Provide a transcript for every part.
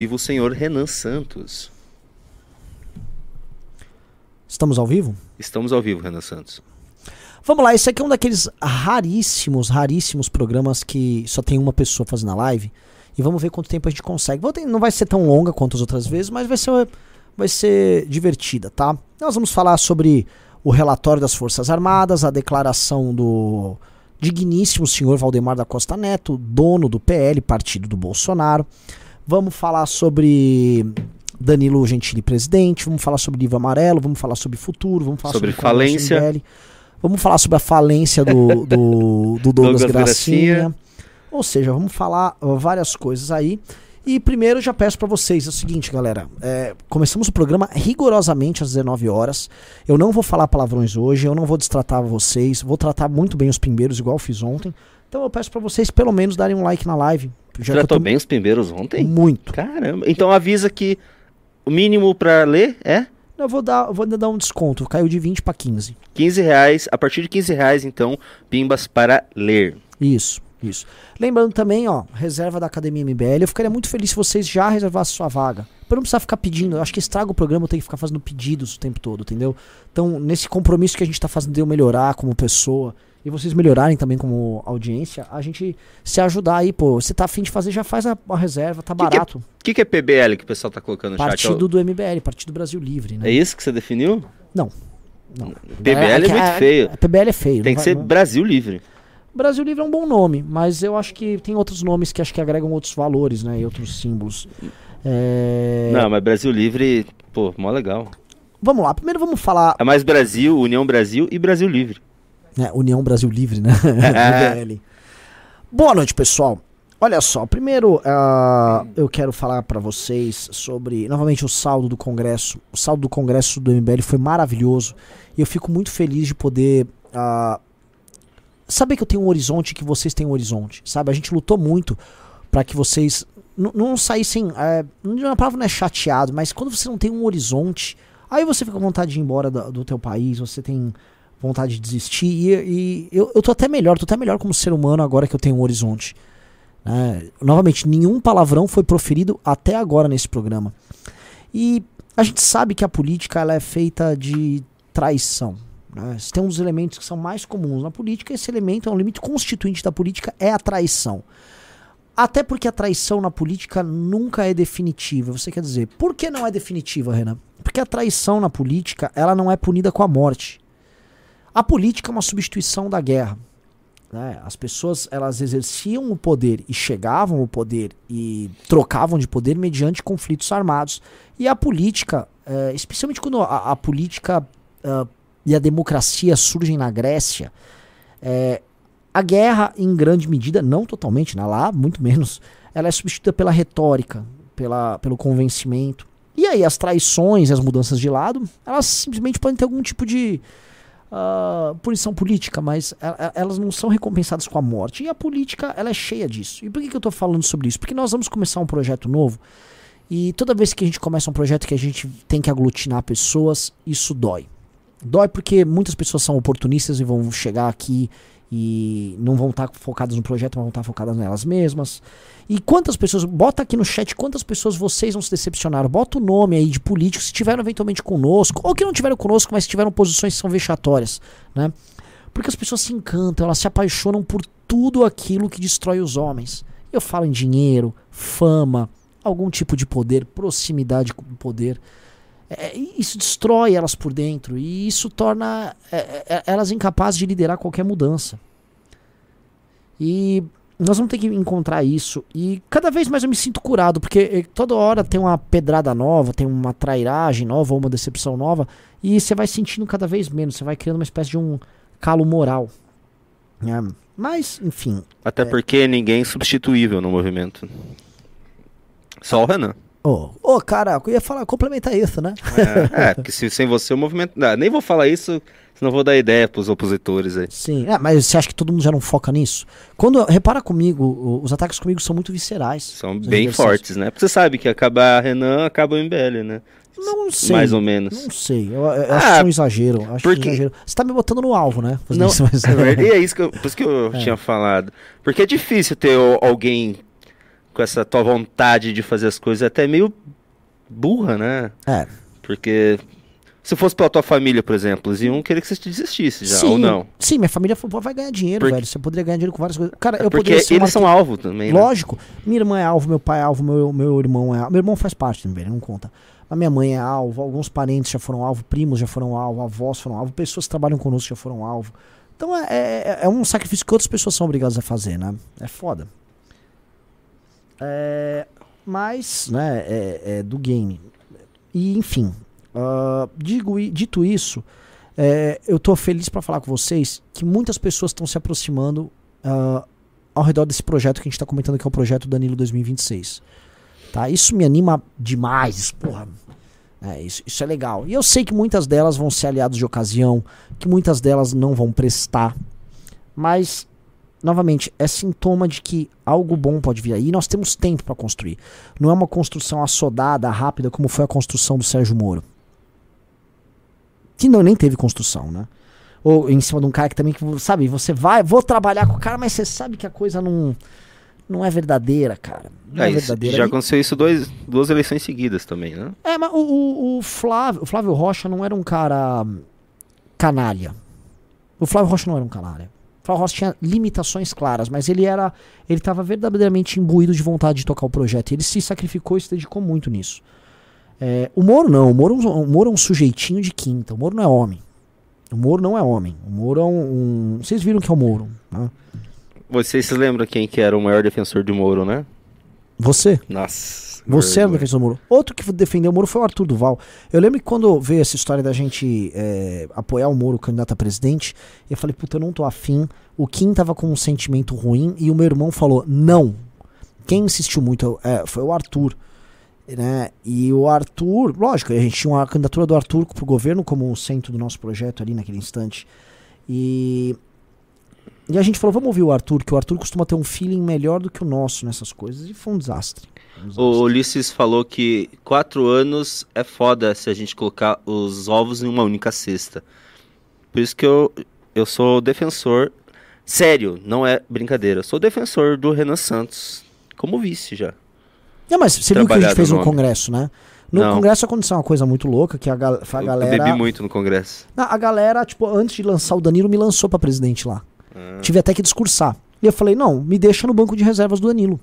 vivo o senhor Renan Santos. Estamos ao vivo? Estamos ao vivo, Renan Santos. Vamos lá, esse aqui é um daqueles raríssimos, raríssimos programas que só tem uma pessoa fazendo a live. E vamos ver quanto tempo a gente consegue. Não vai ser tão longa quanto as outras vezes, mas vai ser, vai ser divertida, tá? Nós vamos falar sobre o relatório das Forças Armadas, a declaração do digníssimo senhor Valdemar da Costa Neto, dono do PL, partido do Bolsonaro. Vamos falar sobre Danilo Gentili presidente, vamos falar sobre livro amarelo, vamos falar sobre futuro, vamos falar sobre, sobre falência. MBL, vamos falar sobre a falência do, do, do Douglas, Douglas Gracinha. Gracinha. Ou seja, vamos falar várias coisas aí. E primeiro já peço para vocês é o seguinte, galera. É, começamos o programa rigorosamente às 19 horas. Eu não vou falar palavrões hoje, eu não vou destratar vocês, vou tratar muito bem os pimbeiros, igual fiz ontem. Então eu peço para vocês pelo menos darem um like na live. Já Tratou tô... bem os pimbeiros ontem? Muito. Caramba. Então avisa que o mínimo para ler é? Eu vou dar, vou dar um desconto. Caiu de 20 para 15. 15 reais. A partir de 15 reais, então, pimbas para ler. Isso. Isso. Lembrando também, ó, reserva da Academia MBL. Eu ficaria muito feliz se vocês já reservassem sua vaga. Pra não precisar ficar pedindo. Eu acho que estraga o programa eu tenho que ficar fazendo pedidos o tempo todo, entendeu? Então, nesse compromisso que a gente tá fazendo de eu melhorar como pessoa e vocês melhorarem também como audiência, a gente se ajudar aí, pô. Você tá afim de fazer, já faz a, a reserva, tá que barato. O que, que, é PBL que o pessoal tá colocando no Partido chat? Partido do MBL, Partido Brasil Livre, né? É isso que você definiu? Não. Não. PBL é, é, é muito feio. A, PBL é feio. Tem que vai, ser não... Brasil Livre. Brasil Livre é um bom nome, mas eu acho que tem outros nomes que acho que agregam outros valores, né? E outros símbolos. É... Não, mas Brasil Livre, pô, mó legal. Vamos lá, primeiro vamos falar. É mais Brasil, União Brasil e Brasil Livre. É, União Brasil Livre, né? É. Boa noite, pessoal. Olha só, primeiro uh, eu quero falar para vocês sobre, novamente, o saldo do Congresso. O saldo do Congresso do MBL foi maravilhoso e eu fico muito feliz de poder uh, saber que eu tenho um horizonte que vocês têm um horizonte, sabe? A gente lutou muito para que vocês não saíssem. É, a palavra não é chateado, mas quando você não tem um horizonte, aí você fica com vontade de ir embora do, do teu país, você tem vontade de desistir. E, e eu, eu tô até melhor, tô até melhor como ser humano agora que eu tenho um horizonte. É, novamente, nenhum palavrão foi proferido até agora nesse programa. E a gente sabe que a política ela é feita de traição. Né? Tem dos elementos que são mais comuns na política, esse elemento é um limite constituinte da política, é a traição. Até porque a traição na política nunca é definitiva. Você quer dizer, por que não é definitiva, Renan? Porque a traição na política, ela não é punida com a morte. A política é uma substituição da guerra. Né? As pessoas elas exerciam o poder e chegavam ao poder e trocavam de poder mediante conflitos armados. E a política, é, especialmente quando a, a política uh, e a democracia surgem na Grécia, é, a guerra, em grande medida, não totalmente, né, lá muito menos, ela é substituída pela retórica, pela, pelo convencimento. E aí as traições as mudanças de lado, elas simplesmente podem ter algum tipo de uh, punição política, mas elas não são recompensadas com a morte. E a política, ela é cheia disso. E por que, que eu estou falando sobre isso? Porque nós vamos começar um projeto novo e toda vez que a gente começa um projeto que a gente tem que aglutinar pessoas, isso dói. Dói porque muitas pessoas são oportunistas e vão chegar aqui e não vão estar tá focadas no projeto, mas vão estar tá focadas nelas mesmas. E quantas pessoas, bota aqui no chat quantas pessoas vocês não se decepcionaram. Bota o nome aí de políticos se estiveram eventualmente conosco, ou que não tiveram conosco, mas tiveram posições que são vexatórias, né? Porque as pessoas se encantam, elas se apaixonam por tudo aquilo que destrói os homens. Eu falo em dinheiro, fama, algum tipo de poder, proximidade com o poder. É, isso destrói elas por dentro e isso torna é, é, é, elas incapazes de liderar qualquer mudança. E nós vamos ter que encontrar isso. E cada vez mais eu me sinto curado, porque eh, toda hora tem uma pedrada nova, tem uma trairagem nova, ou uma decepção nova, e você vai sentindo cada vez menos, você vai criando uma espécie de um calo moral. É, mas, enfim. Até é... porque ninguém é substituível no movimento. Só o Renan. Ô, oh, oh, cara, eu ia falar, complementar isso, né? É, é porque se, sem você o movimento. Não, nem vou falar isso, senão vou dar ideia pros opositores aí. Sim, é, mas você acha que todo mundo já não foca nisso? Quando, repara comigo, os ataques comigo são muito viscerais. São bem fortes, né? Porque você sabe que acabar Renan, acaba o MBL, né? Não sei. Mais ou menos. Não sei. Eu, eu ah, acho é um exagero. Acho porque... é um exagero. Você tá me botando no alvo, né? Não, isso, mas... é, e é isso que eu, por isso que eu é. tinha falado. Porque é difícil ter alguém com essa tua vontade de fazer as coisas é até meio burra, né? É. Porque se fosse pela tua família, por exemplo, eles iam querer que você desistisse já, sim, ou não. Sim, minha família falou, vai ganhar dinheiro, Porque- velho. Você poderia ganhar dinheiro com várias coisas. Cara, eu Porque poderia ser um eles são alvo também, né? Lógico. Minha irmã é alvo, meu pai é alvo, meu, meu irmão é alvo. Meu irmão faz parte também, ele não conta. A minha mãe é alvo, alguns parentes já foram alvo, primos já foram alvo, avós foram alvo, pessoas que trabalham conosco já foram alvo. Então é, é, é um sacrifício que outras pessoas são obrigadas a fazer, né? É foda. É, mas, né, é, é do game. E, enfim, ah, digo, dito isso, é, eu tô feliz pra falar com vocês que muitas pessoas estão se aproximando ah, ao redor desse projeto que a gente tá comentando, que é o projeto Danilo 2026. Tá? Isso me anima demais, porra. É, isso, isso é legal. E eu sei que muitas delas vão ser aliados de ocasião, que muitas delas não vão prestar. Mas, novamente, é sintoma de que algo bom pode vir aí. E nós temos tempo para construir. Não é uma construção assodada, rápida, como foi a construção do Sérgio Moro. Que não, nem teve construção, né? Ou em cima de um cara que também, que, sabe, você vai, vou trabalhar com o cara, mas você sabe que a coisa não, não é verdadeira, cara. Não é, É, verdadeira. já aconteceu isso dois, duas eleições seguidas também, né? é, mas o, o, o Flávio, o Flávio Rocha não era um cara canalha. O Flávio Rocha não era um canalha. Rocha tinha limitações claras, mas ele era. Ele estava verdadeiramente imbuído de vontade de tocar o projeto. Ele se sacrificou e se dedicou muito nisso. É, o Moro não. O Moro, é um- o Moro é um sujeitinho de quinta. O Moro não é homem. O Moro não é homem. O Moro é um. um- vocês viram que é o Moro, né? Vocês se lembram quem que era o maior defensor de Moro, né? Você? Nossa. Você era defensor do Moro. Outro que defendeu o Moro foi o Arthur Duval. Eu lembro que quando veio essa história da gente é, apoiar o Moro candidato a presidente, eu falei, puta, eu não tô afim. O Kim tava com um sentimento ruim e o meu irmão falou, não. Quem insistiu muito é, foi o Arthur. Né? E o Arthur, lógico, a gente tinha uma candidatura do Arthur pro governo como o centro do nosso projeto ali naquele instante. E, e a gente falou, vamos ouvir o Arthur, que o Arthur costuma ter um feeling melhor do que o nosso nessas coisas. E foi um desastre. Um. O Ulisses falou que quatro anos é foda se a gente colocar os ovos em uma única cesta. Por isso que eu, eu sou defensor. Sério, não é brincadeira. Eu sou defensor do Renan Santos como vice já. Não, mas você viu o que a gente fez no nome. Congresso, né? No Não. Congresso aconteceu uma coisa muito louca, que a, a galera... Eu bebi muito no Congresso. Não, a galera, tipo, antes de lançar o Danilo, me lançou pra presidente lá. Ah. Tive até que discursar. E eu falei, não, me deixa no banco de reservas do Danilo.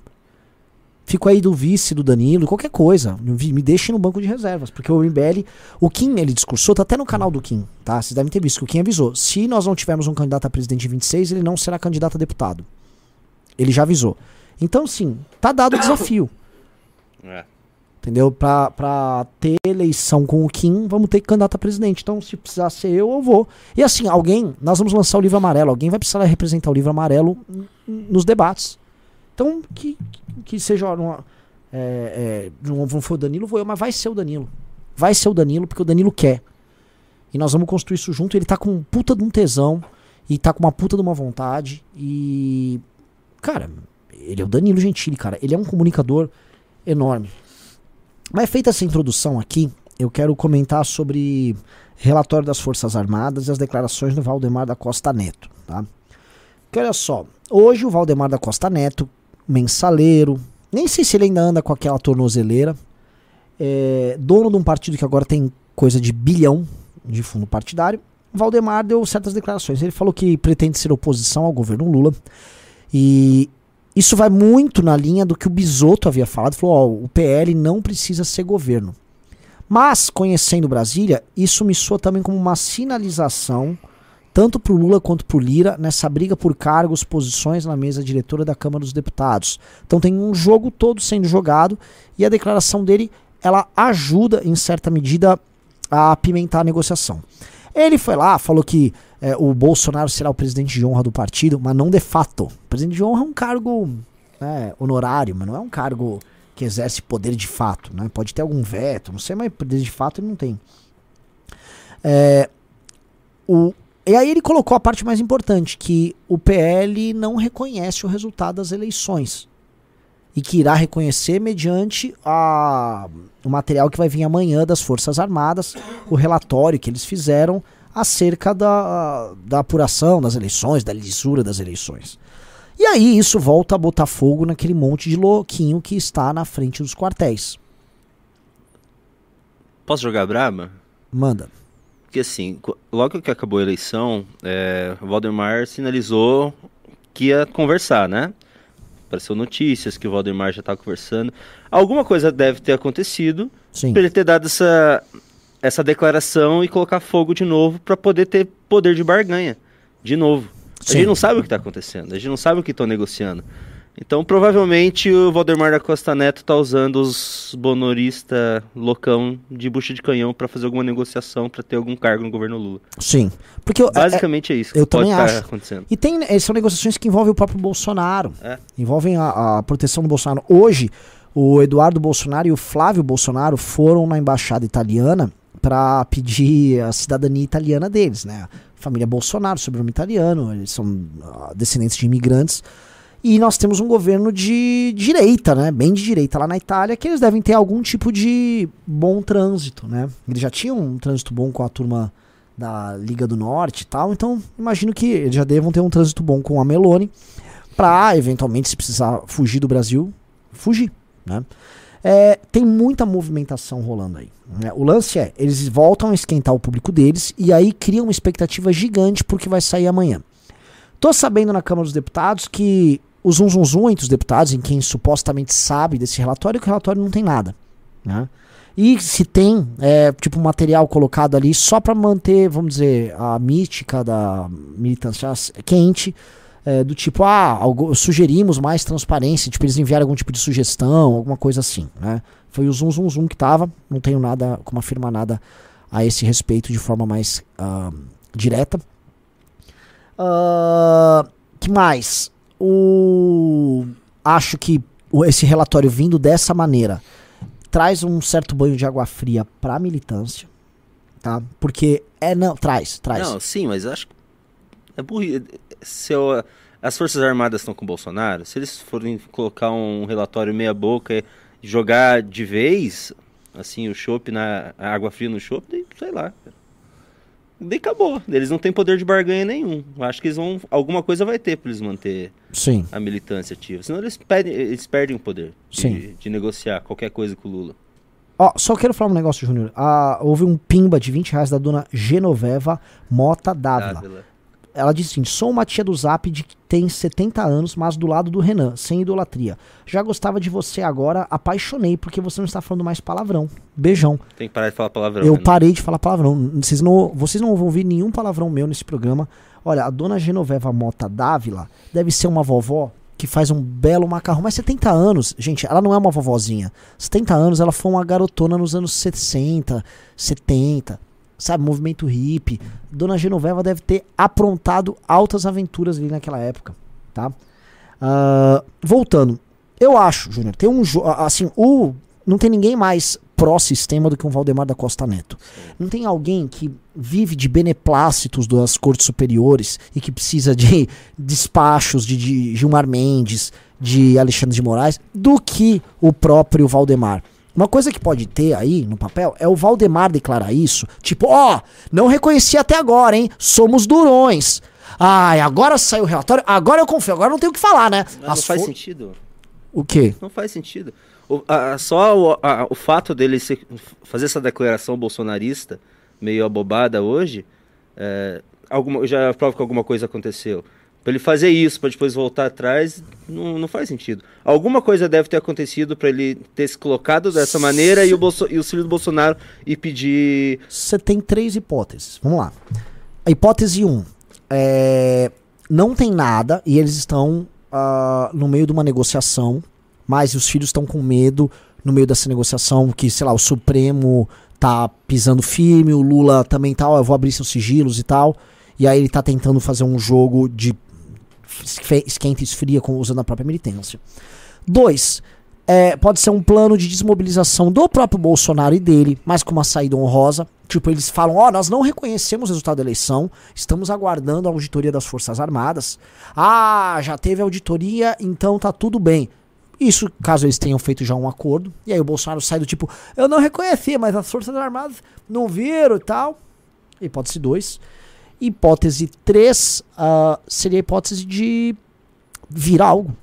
Fico aí do vice do Danilo, qualquer coisa. Me deixe no banco de reservas. Porque o MBL, o Kim, ele discursou, tá até no canal do Kim, tá? Vocês devem ter visto que o Kim avisou. Se nós não tivermos um candidato a presidente em 26, ele não será candidato a deputado. Ele já avisou. Então, sim, tá dado o desafio. É. Entendeu? Pra, pra ter eleição com o Kim, vamos ter candidato a presidente. Então, se precisar ser eu, eu vou. E assim, alguém, nós vamos lançar o livro amarelo. Alguém vai precisar representar o livro amarelo nos debates. Então, que, que seja. Uma, é, é, não, não foi o Danilo, vou eu, mas vai ser o Danilo. Vai ser o Danilo, porque o Danilo quer. E nós vamos construir isso junto. Ele tá com um puta de um tesão. E tá com uma puta de uma vontade. E. Cara, ele é o Danilo Gentili, cara. Ele é um comunicador enorme. Mas feita essa introdução aqui, eu quero comentar sobre relatório das Forças Armadas e as declarações do Valdemar da Costa Neto, tá? Que olha só, hoje o Valdemar da Costa Neto, mensaleiro, nem sei se ele ainda anda com aquela tornozeleira, é, dono de um partido que agora tem coisa de bilhão de fundo partidário, Valdemar deu certas declarações. Ele falou que pretende ser oposição ao governo Lula e isso vai muito na linha do que o Bisotto havia falado. Falou: o PL não precisa ser governo. Mas, conhecendo Brasília, isso me soa também como uma sinalização, tanto para o Lula quanto para o Lira, nessa briga por cargos, posições na mesa diretora da Câmara dos Deputados. Então tem um jogo todo sendo jogado e a declaração dele ela ajuda, em certa medida, a apimentar a negociação. Ele foi lá, falou que é, o Bolsonaro será o presidente de honra do partido, mas não de fato. O presidente de honra é um cargo né, honorário, mas não é um cargo que exerce poder de fato. Né? Pode ter algum veto, não sei, mas poder de fato ele não tem. É, o, e aí ele colocou a parte mais importante, que o PL não reconhece o resultado das eleições. E que irá reconhecer mediante a, o material que vai vir amanhã das Forças Armadas, o relatório que eles fizeram acerca da, da apuração das eleições, da lisura das eleições. E aí isso volta a botar fogo naquele monte de louquinho que está na frente dos quartéis. Posso jogar braba? Manda. Porque assim, logo que acabou a eleição, é, o Valdemar sinalizou que ia conversar, né? Apareceu notícias que o Valdemar já estava conversando. Alguma coisa deve ter acontecido para ele ter dado essa, essa declaração e colocar fogo de novo para poder ter poder de barganha de novo. Sim. A gente não sabe o que está acontecendo, a gente não sabe o que estão negociando. Então, provavelmente, o Valdemar da Costa Neto tá usando os bonoristas loucão de bucha de canhão para fazer alguma negociação para ter algum cargo no governo Lula. Sim. Porque eu, Basicamente é, é, isso que eu pode também estar acho. acontecendo. E tem, eh, são negociações que envolvem o próprio Bolsonaro. É. Envolvem a, a proteção do Bolsonaro. Hoje, o Eduardo Bolsonaro e o Flávio Bolsonaro foram na embaixada italiana para pedir a cidadania italiana deles, né? Família Bolsonaro, sobrenome italiano, eles são uh, descendentes de imigrantes. E nós temos um governo de direita, né? Bem de direita lá na Itália, que eles devem ter algum tipo de bom trânsito, né? Eles já tinham um trânsito bom com a turma da Liga do Norte e tal, então imagino que eles já devam ter um trânsito bom com a Meloni para eventualmente se precisar fugir do Brasil, fugir, né? É, tem muita movimentação rolando aí. Né? O lance é, eles voltam a esquentar o público deles e aí criam uma expectativa gigante porque vai sair amanhã. Tô sabendo na Câmara dos Deputados que o zum, zum, zum entre os deputados, em quem supostamente sabe desse relatório, que o relatório não tem nada. Né? E se tem, é, tipo, material colocado ali só para manter, vamos dizer, a mítica da militância quente, é, do tipo, ah, algo, sugerimos mais transparência, tipo, eles enviaram algum tipo de sugestão, alguma coisa assim, né? Foi o zum, zum, zum que tava, não tenho nada, como afirmar nada a esse respeito de forma mais uh, direta. Uh, que mais? o acho que esse relatório vindo dessa maneira traz um certo banho de água fria para a militância, tá? Porque é não traz, traz. Não, sim, mas acho que é burro. Se eu, as forças armadas estão com o Bolsonaro, se eles forem colocar um relatório meia boca e jogar de vez assim o chopp na água fria no chopp, sei lá. Daí acabou. Eles não têm poder de barganha nenhum. Acho que eles vão. Alguma coisa vai ter para eles manter Sim. a militância ativa. Senão eles perdem, eles perdem o poder de, de negociar qualquer coisa com o Lula. Ó, só quero falar um negócio, Júnior. Ah, houve um pimba de 20 reais da dona Genoveva Mota Dávila. Dávila. Ela disse assim: sou uma tia do Zap de que tem 70 anos, mas do lado do Renan, sem idolatria. Já gostava de você agora, apaixonei, porque você não está falando mais palavrão. Beijão. Tem que parar de falar palavrão. Eu Renan. parei de falar palavrão. Vocês não, vocês não vão ouvir nenhum palavrão meu nesse programa. Olha, a dona Genoveva Mota Dávila deve ser uma vovó que faz um belo macarrão. Mas 70 anos, gente, ela não é uma vovozinha. 70 anos, ela foi uma garotona nos anos 60, 70 sabe, movimento hippie. Dona Genoveva deve ter aprontado altas aventuras ali naquela época, tá? Uh, voltando, eu acho, Júnior, tem um assim, o não tem ninguém mais pró-sistema do que um Valdemar da Costa Neto. Não tem alguém que vive de beneplácitos das cortes superiores e que precisa de despachos de, de Gilmar Mendes, de Alexandre de Moraes, do que o próprio Valdemar. Uma coisa que pode ter aí no papel é o Valdemar declarar isso, tipo, ó, oh, não reconheci até agora, hein? Somos durões. Ai, agora saiu o relatório, agora eu confio, agora não tenho o que falar, né? Não, não faz sentido. O quê? Não faz sentido. O, a, só o, a, o fato dele se, fazer essa declaração bolsonarista, meio abobada hoje, é, alguma, já prova que alguma coisa aconteceu. Para ele fazer isso, para depois voltar atrás, não, não faz sentido. Alguma coisa deve ter acontecido para ele ter se colocado dessa maneira e o, Bolso e o filho do Bolsonaro e pedir. Você tem três hipóteses. Vamos lá. A hipótese 1. Um, é, não tem nada e eles estão uh, no meio de uma negociação, mas os filhos estão com medo no meio dessa negociação que, sei lá, o Supremo tá pisando firme, o Lula também tá, ó, eu vou abrir seus sigilos e tal. E aí ele tá tentando fazer um jogo de esquenta e esfria com, usando a própria militância. Dois, é, pode ser um plano de desmobilização do próprio Bolsonaro e dele, mas com uma saída honrosa. Tipo, eles falam: Ó, oh, nós não reconhecemos o resultado da eleição, estamos aguardando a auditoria das Forças Armadas. Ah, já teve auditoria, então tá tudo bem. Isso caso eles tenham feito já um acordo. E aí o Bolsonaro sai do tipo: Eu não reconheci, mas as Forças Armadas não viram e tal. Hipótese 2. Hipótese 3 uh, ah, seria a hipótese de vira algo.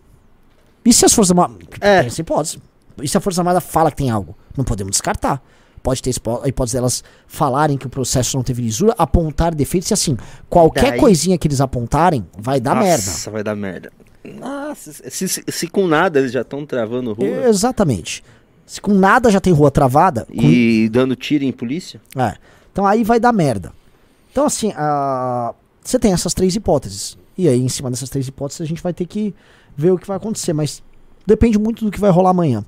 E se as Forças Armadas. É. Tem essa hipótese. E se a Força Armada fala que tem algo? Não podemos descartar. Pode ter a hipótese delas falarem que o processo não teve lisura, apontar defeitos e assim, qualquer Daí- coisinha que eles apontarem vai dar merda. Nossa, vai dar merda. Nossa, se, se- se com nada eles já estão travando rua Exatamente. Se com nada já tem rua travada, com e dando tiro em polícia, É. Então aí vai dar merda. Então, assim, a- você tem essas três hipóteses. E aí, em cima dessas três hipóteses, a gente vai ter que ver o que vai acontecer. Mas depende muito do que vai rolar amanhã.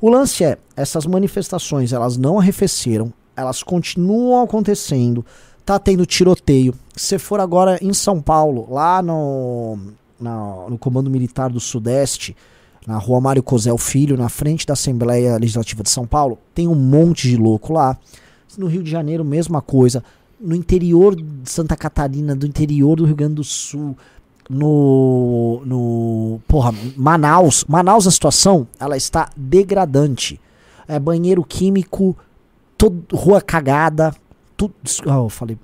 O lance é, essas manifestações, elas não arrefeceram, elas continuam acontecendo, tá tendo tiroteio. Se for agora em São Paulo, lá no, na- no Comando Militar do Sudeste, na rua Mário Cosel Filho, na frente da Assembleia Legislativa de São Paulo, tem um monte de louco lá. No Rio de Janeiro, mesma coisa. No interior de Santa Catarina, do interior do Rio Grande do Sul, no, no porra, Manaus, Manaus a situação, ela está degradante. É banheiro químico, todo, rua cagada, tudo, ah, eu falei,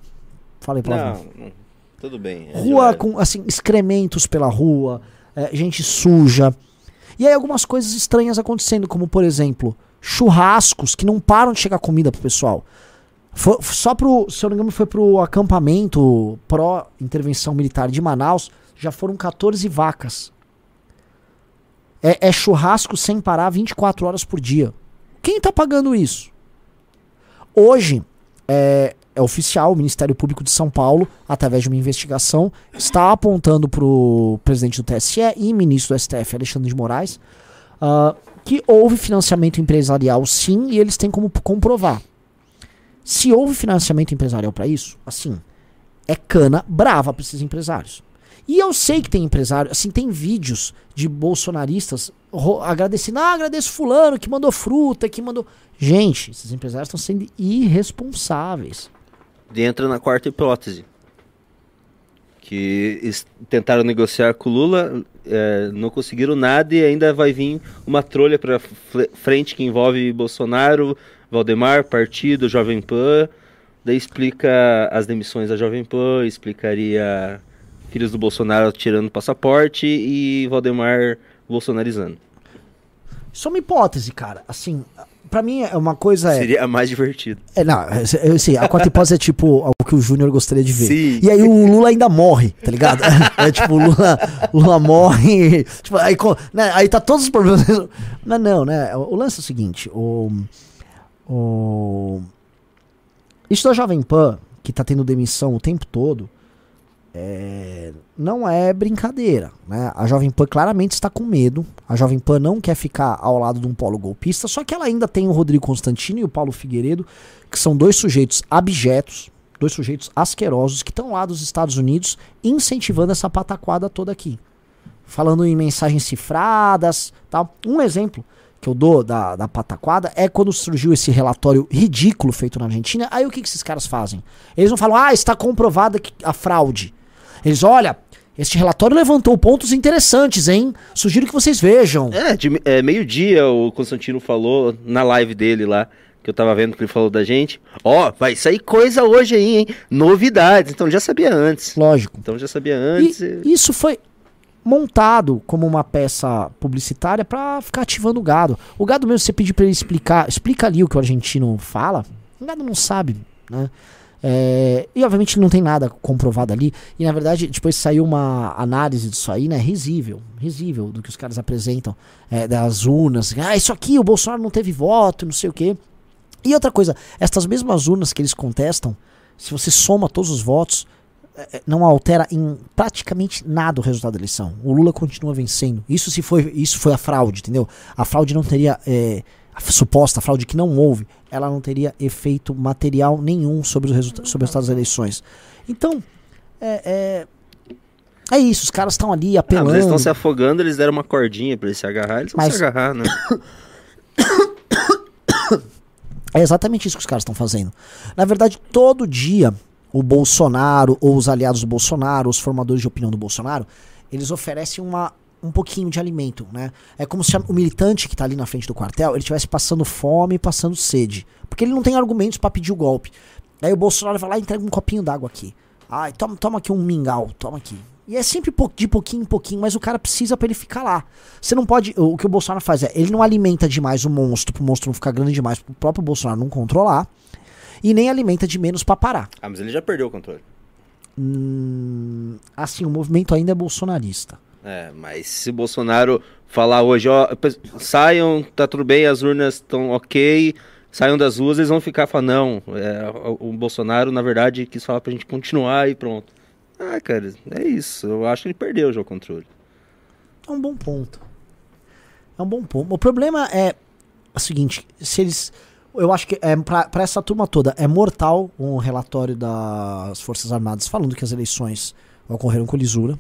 falei pra não, tudo bem. é Rua com, assim, excrementos pela rua, é, gente suja. E aí algumas coisas estranhas acontecendo, como por exemplo, churrascos que não param de chegar comida pro pessoal. Foi, só pro, se eu não me engano, foi pro acampamento pró-intervenção militar de Manaus, já foram 14 vacas. É, é churrasco sem parar 24 horas por dia. Quem tá pagando isso? Hoje, é, é oficial, o Ministério Público de São Paulo, através de uma investigação, está apontando para o presidente do TSE e ministro do STF, Alexandre de Moraes, ah, que houve financiamento empresarial sim, e eles têm como comprovar. Se houve financiamento empresarial para isso, assim, é cana brava para esses empresários. E eu sei que tem empresário, assim, tem vídeos de bolsonaristas agradecendo, ah, agradeço fulano que mandou fruta, que mandou... Gente, esses empresários estão sendo irresponsáveis. Entra na quarta hipótese. Que tentaram negociar com o Lula, é, não conseguiram nada e ainda vai vir uma trolha para frente que envolve Bolsonaro, Valdemar, partido, Jovem Pan. Daí explica as demissões da Jovem Pan, explicaria filhos do Bolsonaro tirando passaporte e Valdemar bolsonarizando. Isso é uma hipótese, cara. Assim, pra mim é uma coisa. É, Seria mais divertido. é, não, é, eu sei, a quarta hipótese é tipo o que o Júnior gostaria de ver. Sim. E aí o Lula ainda morre, tá ligado? É tipo, o Lula, Lula morre. Tipo, aí, né, aí tá todos os problemas. Mas não, né? O, o lance é o seguinte: o. O. Isso da Jovem Pan, que tá tendo demissão o tempo todo, é, não é brincadeira. Né? A Jovem Pan claramente está com medo. A Jovem Pan não quer ficar ao lado de um polo golpista, só que ela ainda tem o Rodrigo Constantino e o Paulo Figueiredo, que são dois sujeitos abjetos, dois sujeitos asquerosos que estão lá dos Estados Unidos incentivando essa pataquada toda aqui. Falando em mensagens cifradas, tal. Um exemplo que eu dou da, da pataquada é quando surgiu esse relatório ridículo feito na Argentina. Aí o que, que esses caras fazem? Eles não falam, ah, está comprovada a fraude. Eles, olha, este relatório levantou pontos interessantes, hein? Sugiro que vocês vejam. É, de é, meio-dia o Constantino falou na live dele lá, que eu tava vendo que ele falou da gente. Ó, vai sair coisa hoje aí, hein? Novidades. Então já sabia antes. Lógico. Então já sabia antes. E isso foi montado como uma peça publicitária pra ficar ativando o gado. O gado mesmo, você pedir pra ele explicar, explica ali o que o argentino fala, o gado não sabe, né? É, e obviamente não tem nada comprovado ali. E na verdade, depois saiu uma análise disso aí, né? Risível. Risível do que os caras apresentam. é, das urnas. Ah, isso aqui, o Bolsonaro não teve voto, não sei o quê. E outra coisa, estas mesmas urnas que eles contestam, se você soma todos os votos, não altera em praticamente nada o resultado da eleição. O Lula continua vencendo. Isso se foi, isso foi a fraude, entendeu? A fraude não teria é, a suposta fraude que não houve, ela não teria efeito material nenhum sobre, os resulta- sobre o resultado das eleições. Então, é, é, é isso. Os caras estão ali Ah, apelando. mas eles estão se afogando, eles deram uma cordinha pra ele se agarrar, eles vão Mas- se agarrar, né? É exatamente isso que os caras estão fazendo. Na verdade, todo dia o Bolsonaro ou os aliados do Bolsonaro, os formadores de opinião do Bolsonaro, eles oferecem uma, um pouquinho de alimento, né? É como se o militante que tá ali na frente do quartel, ele estivesse passando fome e passando sede, porque ele não tem argumentos para pedir o golpe. Aí o Bolsonaro vai lá e entrega um copinho d'água aqui. Ai, toma, toma aqui um mingau, toma aqui. E é sempre de pouquinho em pouquinho, mas o cara precisa pra ele ficar lá. Você não pode. O que o Bolsonaro faz é, ele não alimenta demais o monstro, pro monstro não ficar grande demais, pro próprio Bolsonaro não controlar. E nem alimenta de menos pra parar. Ah, mas ele já perdeu o controle. Hum, assim, o movimento ainda é bolsonarista. É, mas se o Bolsonaro falar hoje, ó, saiam, tá tudo bem, as urnas estão ok, saiam das ruas, eles vão ficar falando, não, é, o Bolsonaro, na verdade, quis falar pra gente continuar e pronto. Ah, cara, é isso. Eu acho que ele perdeu já o controle. É um bom ponto. É um bom ponto. O problema é o seguinte, se eles. Eu acho que é, para essa turma toda é mortal um relatório das Forças Armadas falando que as eleições ocorreram com lisura.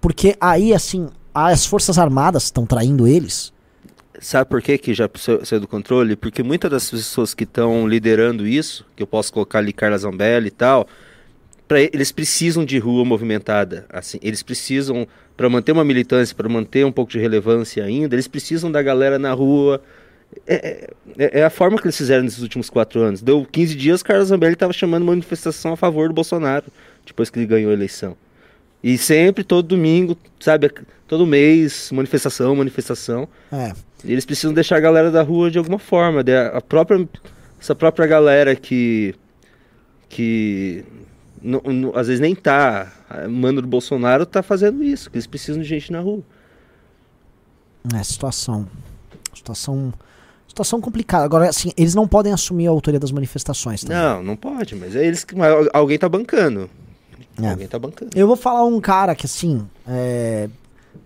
Porque aí, assim, as Forças Armadas estão traindo eles. Sabe por que, que já saiu do controle? Porque muitas das pessoas que estão liderando isso, que eu posso colocar ali Carla Zambelli e tal, pra, eles precisam de rua movimentada. assim Eles precisam, para manter uma militância, para manter um pouco de relevância ainda, eles precisam da galera na rua. É, é, é, a forma que eles fizeram nesses últimos quatro anos. Deu 15 dias, Carlos Zambelli estava chamando manifestação a favor do Bolsonaro, depois que ele ganhou a eleição. E sempre, todo domingo, sabe, todo mês, manifestação, manifestação. É. Eles precisam deixar a galera da rua de alguma forma. A própria, essa própria galera que, que às vezes nem tá. Mano do Bolsonaro tá fazendo isso, que eles precisam de gente na rua. É, situação. Situação. Situação complicada. Agora, assim, eles não podem assumir a autoria das manifestações. Também. Não, não pode, mas é eles que. Alguém tá bancando. É. Alguém tá bancando. Eu vou falar um cara que, assim. É...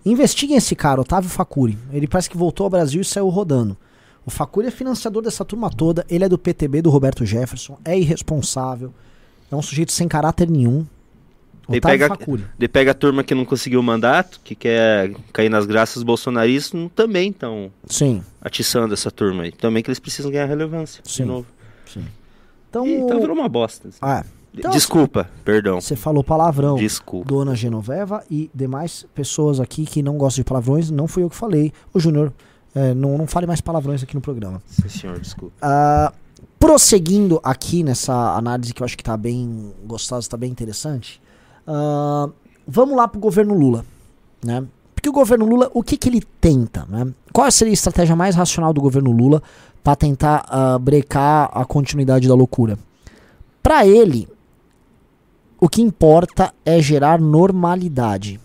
Investiguem esse cara, Otávio Facuri. Ele parece que voltou ao Brasil e saiu rodando. O Facuri é financiador dessa turma toda. Ele é do PTB do Roberto Jefferson. É irresponsável. É um sujeito sem caráter nenhum. Ele pega, pega a turma que não conseguiu o mandato, que quer cair nas graças bolsonaristas, também estão atiçando essa turma aí. Também que eles precisam ganhar relevância Sim. de novo. Sim. Então, então virou uma bosta. Ah, então, Desculpa, assim, perdão. Você falou palavrão. Desculpa. Dona Genoveva e demais pessoas aqui que não gostam de palavrões, não fui eu que falei. O Júnior, é, não, não fale mais palavrões aqui no programa. Sim, senhor, desculpa. Uh, prosseguindo aqui nessa análise que eu acho que está bem gostosa, está bem interessante. Uh, vamos lá para o governo Lula, né? Porque o governo Lula, o que, que ele tenta, né? Qual seria a estratégia mais racional do governo Lula para tentar uh, brecar a continuidade da loucura? Para ele, o que importa é gerar normalidade.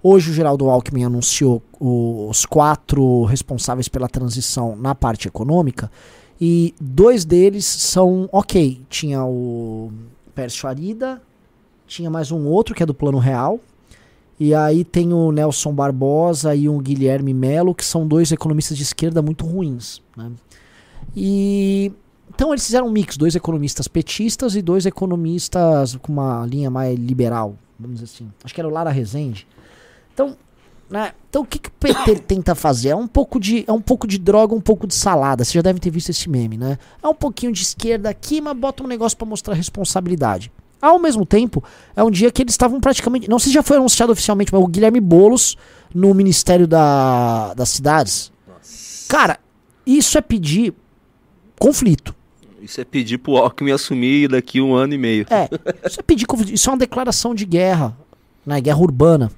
Hoje o Geraldo Alckmin anunciou os quatro responsáveis pela transição na parte econômica e dois deles são ok. Tinha o Pércio Arida, tinha mais um outro que é do Plano Real. E aí tem o Nelson Barbosa e o Guilherme Melo, que são dois economistas de esquerda muito ruins. Né? E então eles fizeram um mix, dois economistas petistas e dois economistas com uma linha mais liberal, vamos dizer assim. Acho que era o Lara Rezende. Então, né? Então o que, que o PT tenta fazer? É um pouco de é um pouco de droga, um pouco de salada. Você já deve ter visto esse meme, né? É um pouquinho de esquerda aqui, mas bota um negócio para mostrar responsabilidade. Ao mesmo tempo, é um dia que eles estavam praticamente. Não sei se já foi anunciado oficialmente, mas o Guilherme Bolos no Ministério da, das Cidades. Nossa. Cara, isso é pedir conflito. Isso é pedir pro Alckmin assumir daqui um ano e meio. É, isso é pedir conflito. Isso é uma declaração de guerra, né? Guerra urbana.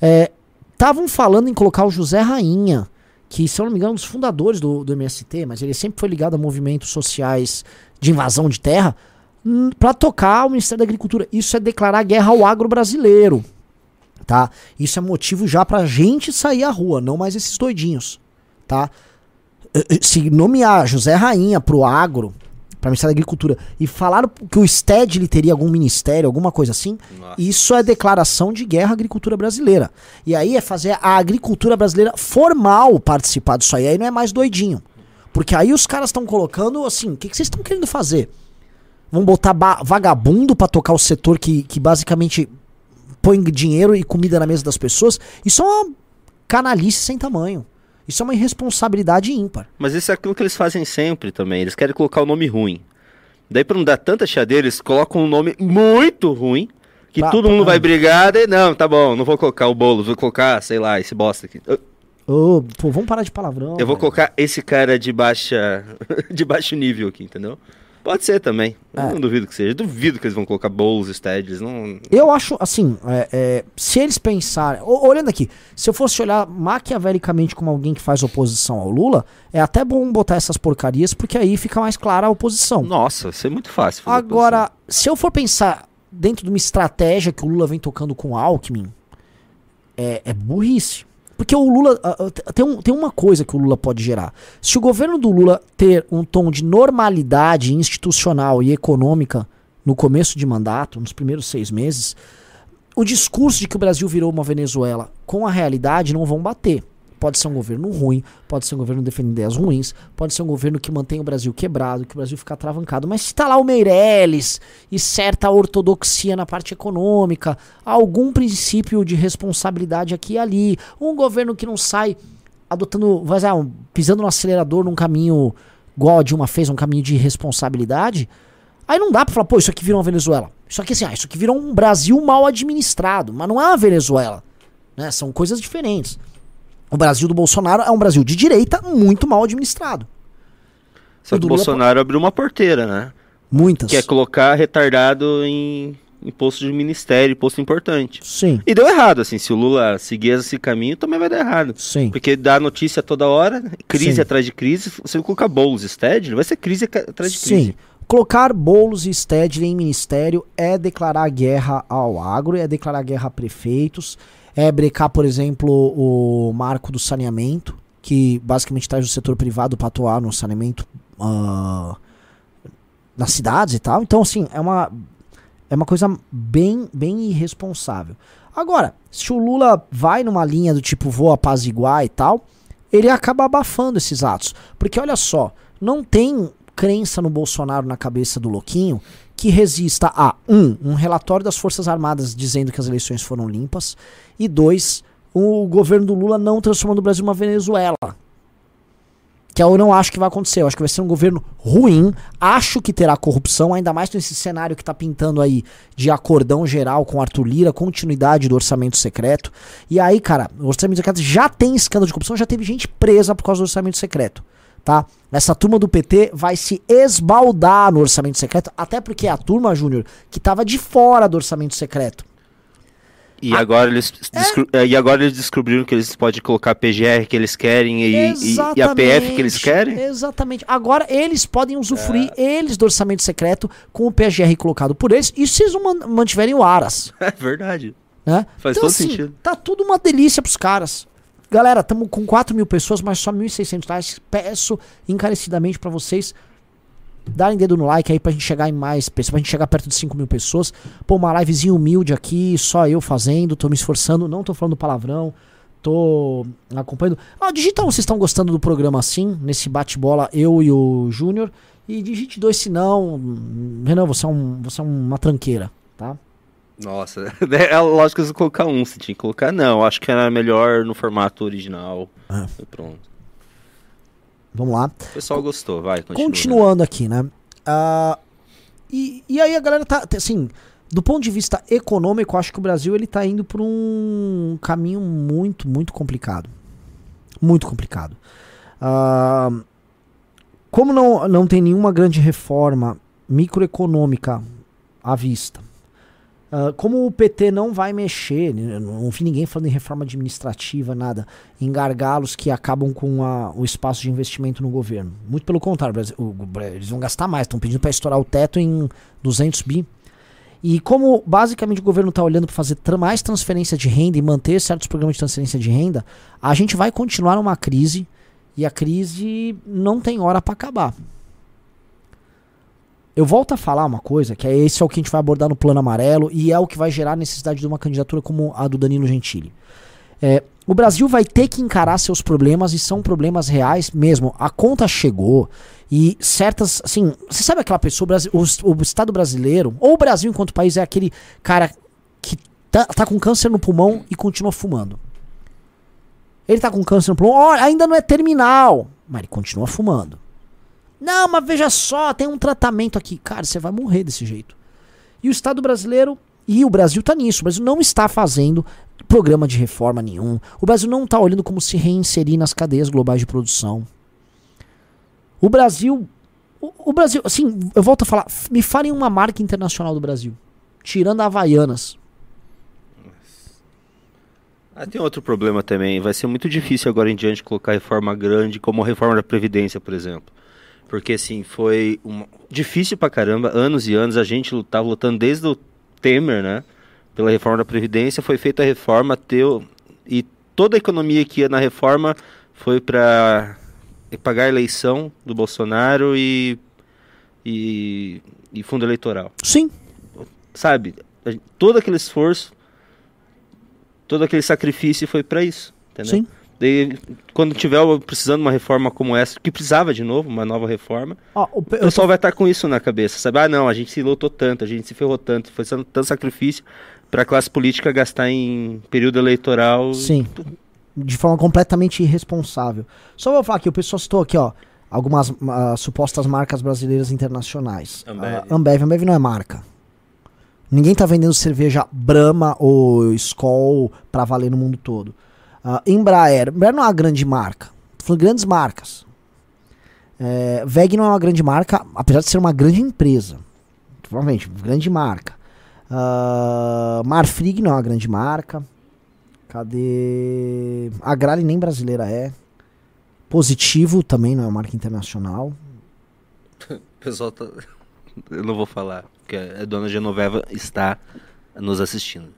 É, Estavam falando em colocar o José Rainha, que, se eu não me engano, é um dos fundadores do, do MST, mas ele sempre foi ligado a movimentos sociais de invasão de terra, para tocar o Ministério da Agricultura. Isso é declarar guerra ao agro brasileiro. Tá? Isso é motivo já pra gente sair à rua, não mais esses doidinhos. Tá? Eh, eh, se nomear José Rainha pro agro, para Ministério da Agricultura, e falaram que o STED ele teria algum ministério, alguma coisa assim, Nossa. isso é declaração de guerra à agricultura brasileira. E aí é fazer a agricultura brasileira formal participar disso aí, aí não é mais doidinho. Porque aí os caras estão colocando assim, o que, que vocês estão querendo fazer? Vão botar vagabundo para tocar o setor que, que basicamente põe dinheiro e comida na mesa das pessoas? Isso é uma canalice sem tamanho. Isso é uma irresponsabilidade ímpar. Mas isso é aquilo que eles fazem sempre também. Eles querem colocar o nome ruim. Daí, pra não dar tanta chiadeira, eles colocam um nome muito ruim. Que pra, todo mundo vai brigar. Daí, não, tá bom, não vou colocar o bolo, vou colocar, sei lá, esse bosta aqui. Oh, pô, vamos parar de palavrão. Eu vou colocar esse cara de baixa. de baixo nível aqui, entendeu? Pode ser também. Eu é. não duvido que seja. Duvido que eles vão colocar Boulos, Stedles. Não... Eu acho, assim, é, é, se eles pensarem. Olhando aqui, se eu fosse olhar maquiavelicamente como alguém que faz oposição ao Lula, é até bom botar essas porcarias, porque aí fica mais clara a oposição. Nossa, isso é muito fácil. Agora, se eu for pensar dentro de uma estratégia que o Lula vem tocando com o Alckmin, é, é burrice. Porque o Lula. Uh, tem, um, tem uma coisa que o Lula pode gerar. Se o governo do Lula ter um tom de normalidade institucional e econômica no começo de mandato, nos primeiros seis meses, o discurso de que o Brasil virou uma Venezuela com a realidade não vão bater. Pode ser um governo ruim, pode ser um governo defendendo ideias ruins, pode ser um governo que mantém o Brasil quebrado, que o Brasil fica travancado. Mas se tá lá o Meirelles e certa ortodoxia na parte econômica, algum princípio de responsabilidade aqui e ali, um governo que não sai adotando, vai dizer, pisando no acelerador num caminho igual a Dilma fez, um caminho de responsabilidade, aí não dá pra falar, pô, isso aqui virou uma Venezuela. Isso aqui assim, ah, isso aqui virou um Brasil mal administrado, mas não é uma Venezuela. Né? São coisas diferentes. O Brasil do Bolsonaro é um Brasil de direita muito mal administrado. Só que o Bolsonaro abriu uma porteira, né? Muitas. Que é colocar retardado em, em posto de ministério, posto importante. Sim. E deu errado, assim. Se o Lula seguir esse caminho, também vai dar errado. Sim. Porque dá notícia toda hora, crise Sim. atrás de crise. Se colocar bolos e Stedley, vai ser crise atrás de crise. Sim. Colocar bolos e Stedley em ministério é declarar guerra ao agro, é declarar guerra a prefeitos, é brecar, por exemplo, o marco do saneamento, que basicamente traz o setor privado para atuar no saneamento uh, nas cidades e tal. Então, assim, é uma, é uma coisa bem, bem irresponsável. Agora, se o Lula vai numa linha do tipo vou apaziguar e tal, ele acaba abafando esses atos. Porque olha só, não tem crença no Bolsonaro na cabeça do louquinho que resista a um, um relatório das Forças Armadas dizendo que as eleições foram limpas e dois, o governo do Lula não transformando o Brasil numa Venezuela. Que eu não acho que vai acontecer. Eu acho que vai ser um governo ruim. Acho que terá corrupção, ainda mais nesse cenário que está pintando aí de acordão geral com Arthur Lira, continuidade do orçamento secreto. E aí, cara, o orçamento secreto já tem escândalo de corrupção, já teve gente presa por causa do orçamento secreto tá? Essa turma do PT vai se esbaldar no orçamento secreto, até porque é a turma, Júnior, que tava de fora do orçamento secreto. E, ah, agora eles é? e agora eles descobriram que eles podem colocar a PGR que eles querem e, e, e, a PF que eles querem? Exatamente. Agora eles podem usufruir, é. eles, do orçamento secreto, com o PGR colocado por eles, e se eles não mantiverem o Aras. É verdade. Né? Faz então, todo assim, sentido. Tá tudo uma delícia pros caras. Galera, estamos com 4 mil pessoas, mas só 1.600 likes. Peço encarecidamente para vocês darem dedo no like aí pra gente chegar em mais pessoas, pra gente chegar perto de 5 mil pessoas. Pô, uma livezinha humilde aqui, só eu fazendo, tô me esforçando, não tô falando palavrão, tô acompanhando. Ah, digita um, vocês estão gostando do programa assim, nesse bate-bola, eu e o Júnior. E digite dois se não. Renan, você é, um, você é uma tranqueira, tá? Nossa, é lógico que você colocar um, você tinha que colocar não. Acho que era melhor no formato original. Ah. pronto. Vamos lá. O pessoal gostou, vai. Continua, Continuando aqui, né? Uh, e, e aí a galera tá, assim, do ponto de vista econômico, acho que o Brasil ele tá indo por um caminho muito, muito complicado. Muito complicado. Uh, como não, não tem nenhuma grande reforma microeconômica à vista, Uh, como o PT não vai mexer, né, não vi ninguém falando em reforma administrativa, nada, em gargalos que acabam com a, o espaço de investimento no governo. Muito pelo contrário, eles vão gastar mais, estão pedindo para estourar o teto em 200 bi. E como basicamente o governo está olhando para fazer mais transferência de renda e manter certos programas de transferência de renda, a gente vai continuar numa crise e a crise não tem hora para acabar. Eu volto a falar uma coisa, que é esse é o que a gente vai abordar no plano amarelo e é o que vai gerar a necessidade de uma candidatura como a do Danilo Gentili. É, o Brasil vai ter que encarar seus problemas e são problemas reais mesmo. A conta chegou e certas, assim, você sabe aquela pessoa, o, o Estado brasileiro, ou o Brasil enquanto país é aquele cara que tá, tá com câncer no pulmão e continua fumando. Ele tá com câncer no pulmão, ainda não é terminal, mas ele continua fumando. Não, mas veja só, tem um tratamento aqui. Cara, você vai morrer desse jeito. E o Estado brasileiro, e o Brasil tá nisso, Brasil não está fazendo programa de reforma nenhum. O Brasil não está olhando como se reinserir nas cadeias globais de produção. O Brasil. O, o Brasil, assim, eu volto a falar, me falem uma marca internacional do Brasil. Tirando a Havaianas. Ah, tem outro problema também. Vai ser muito difícil agora em diante colocar reforma grande, como a reforma da Previdência, por exemplo. Porque, assim, foi difícil pra caramba, anos e anos. A gente lutava lutando desde o Temer, né? Pela reforma da Previdência. Foi feita a reforma, teu, e toda a economia que ia na reforma foi para pagar a eleição do Bolsonaro e, e, e fundo eleitoral Sim, sabe? Todo aquele esforço, todo aquele sacrifício foi para isso, entendeu? sim. Daí, quando tiver precisando de uma reforma como essa, que precisava de novo, uma nova reforma, Ó, o, pe- pessoal vai estar com isso na cabeça, sabe? Ah, não, a gente se lutou tanto, a gente se ferrou tanto, foi tanto tanto sacrifício para a classe política gastar em período eleitoral. Sim. De forma completamente irresponsável. Só vou falar aqui, o pessoal citou aqui, ó, algumas ah, supostas marcas brasileiras internacionais. Ambev. Ah, Ambev. Ambev não é marca. Ninguém tá vendendo cerveja Brahma ou Skol pra valer no mundo todo. Ah, Embraer. Embraer não é uma grande marca. Tô falando grandes marcas. É, VEG não é uma grande marca, apesar de ser uma grande empresa. Provavelmente, grande marca. Ah, Marfrig não é uma grande marca. Cadê? A Grale nem brasileira é. Positivo também não é uma marca internacional. O pessoal tá... Eu não vou falar, porque a dona Genoveva está nos assistindo.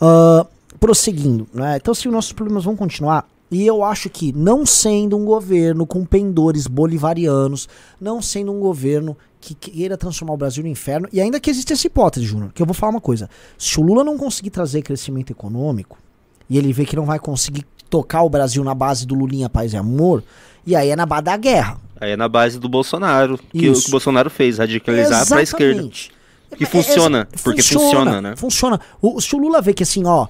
Ah, prosseguindo, né? Então, se os nossos problemas vão continuar, e eu acho que não sendo um governo com pendores bolivarianos, não sendo um governo que queira transformar o Brasil no inferno, e ainda que existe essa hipótese, Júnior, que eu vou falar uma coisa: se o Lula não conseguir trazer crescimento econômico, e ele vê que não vai conseguir tocar o Brasil na base do Lulinha Paz e Amor, e aí é na base da guerra. Aí é na base do Bolsonaro, que o que o Bolsonaro fez, radicalizar para a esquerda. Que É, funciona, exa- porque funciona, né? Funciona. O, se o Lula vê que assim, ó,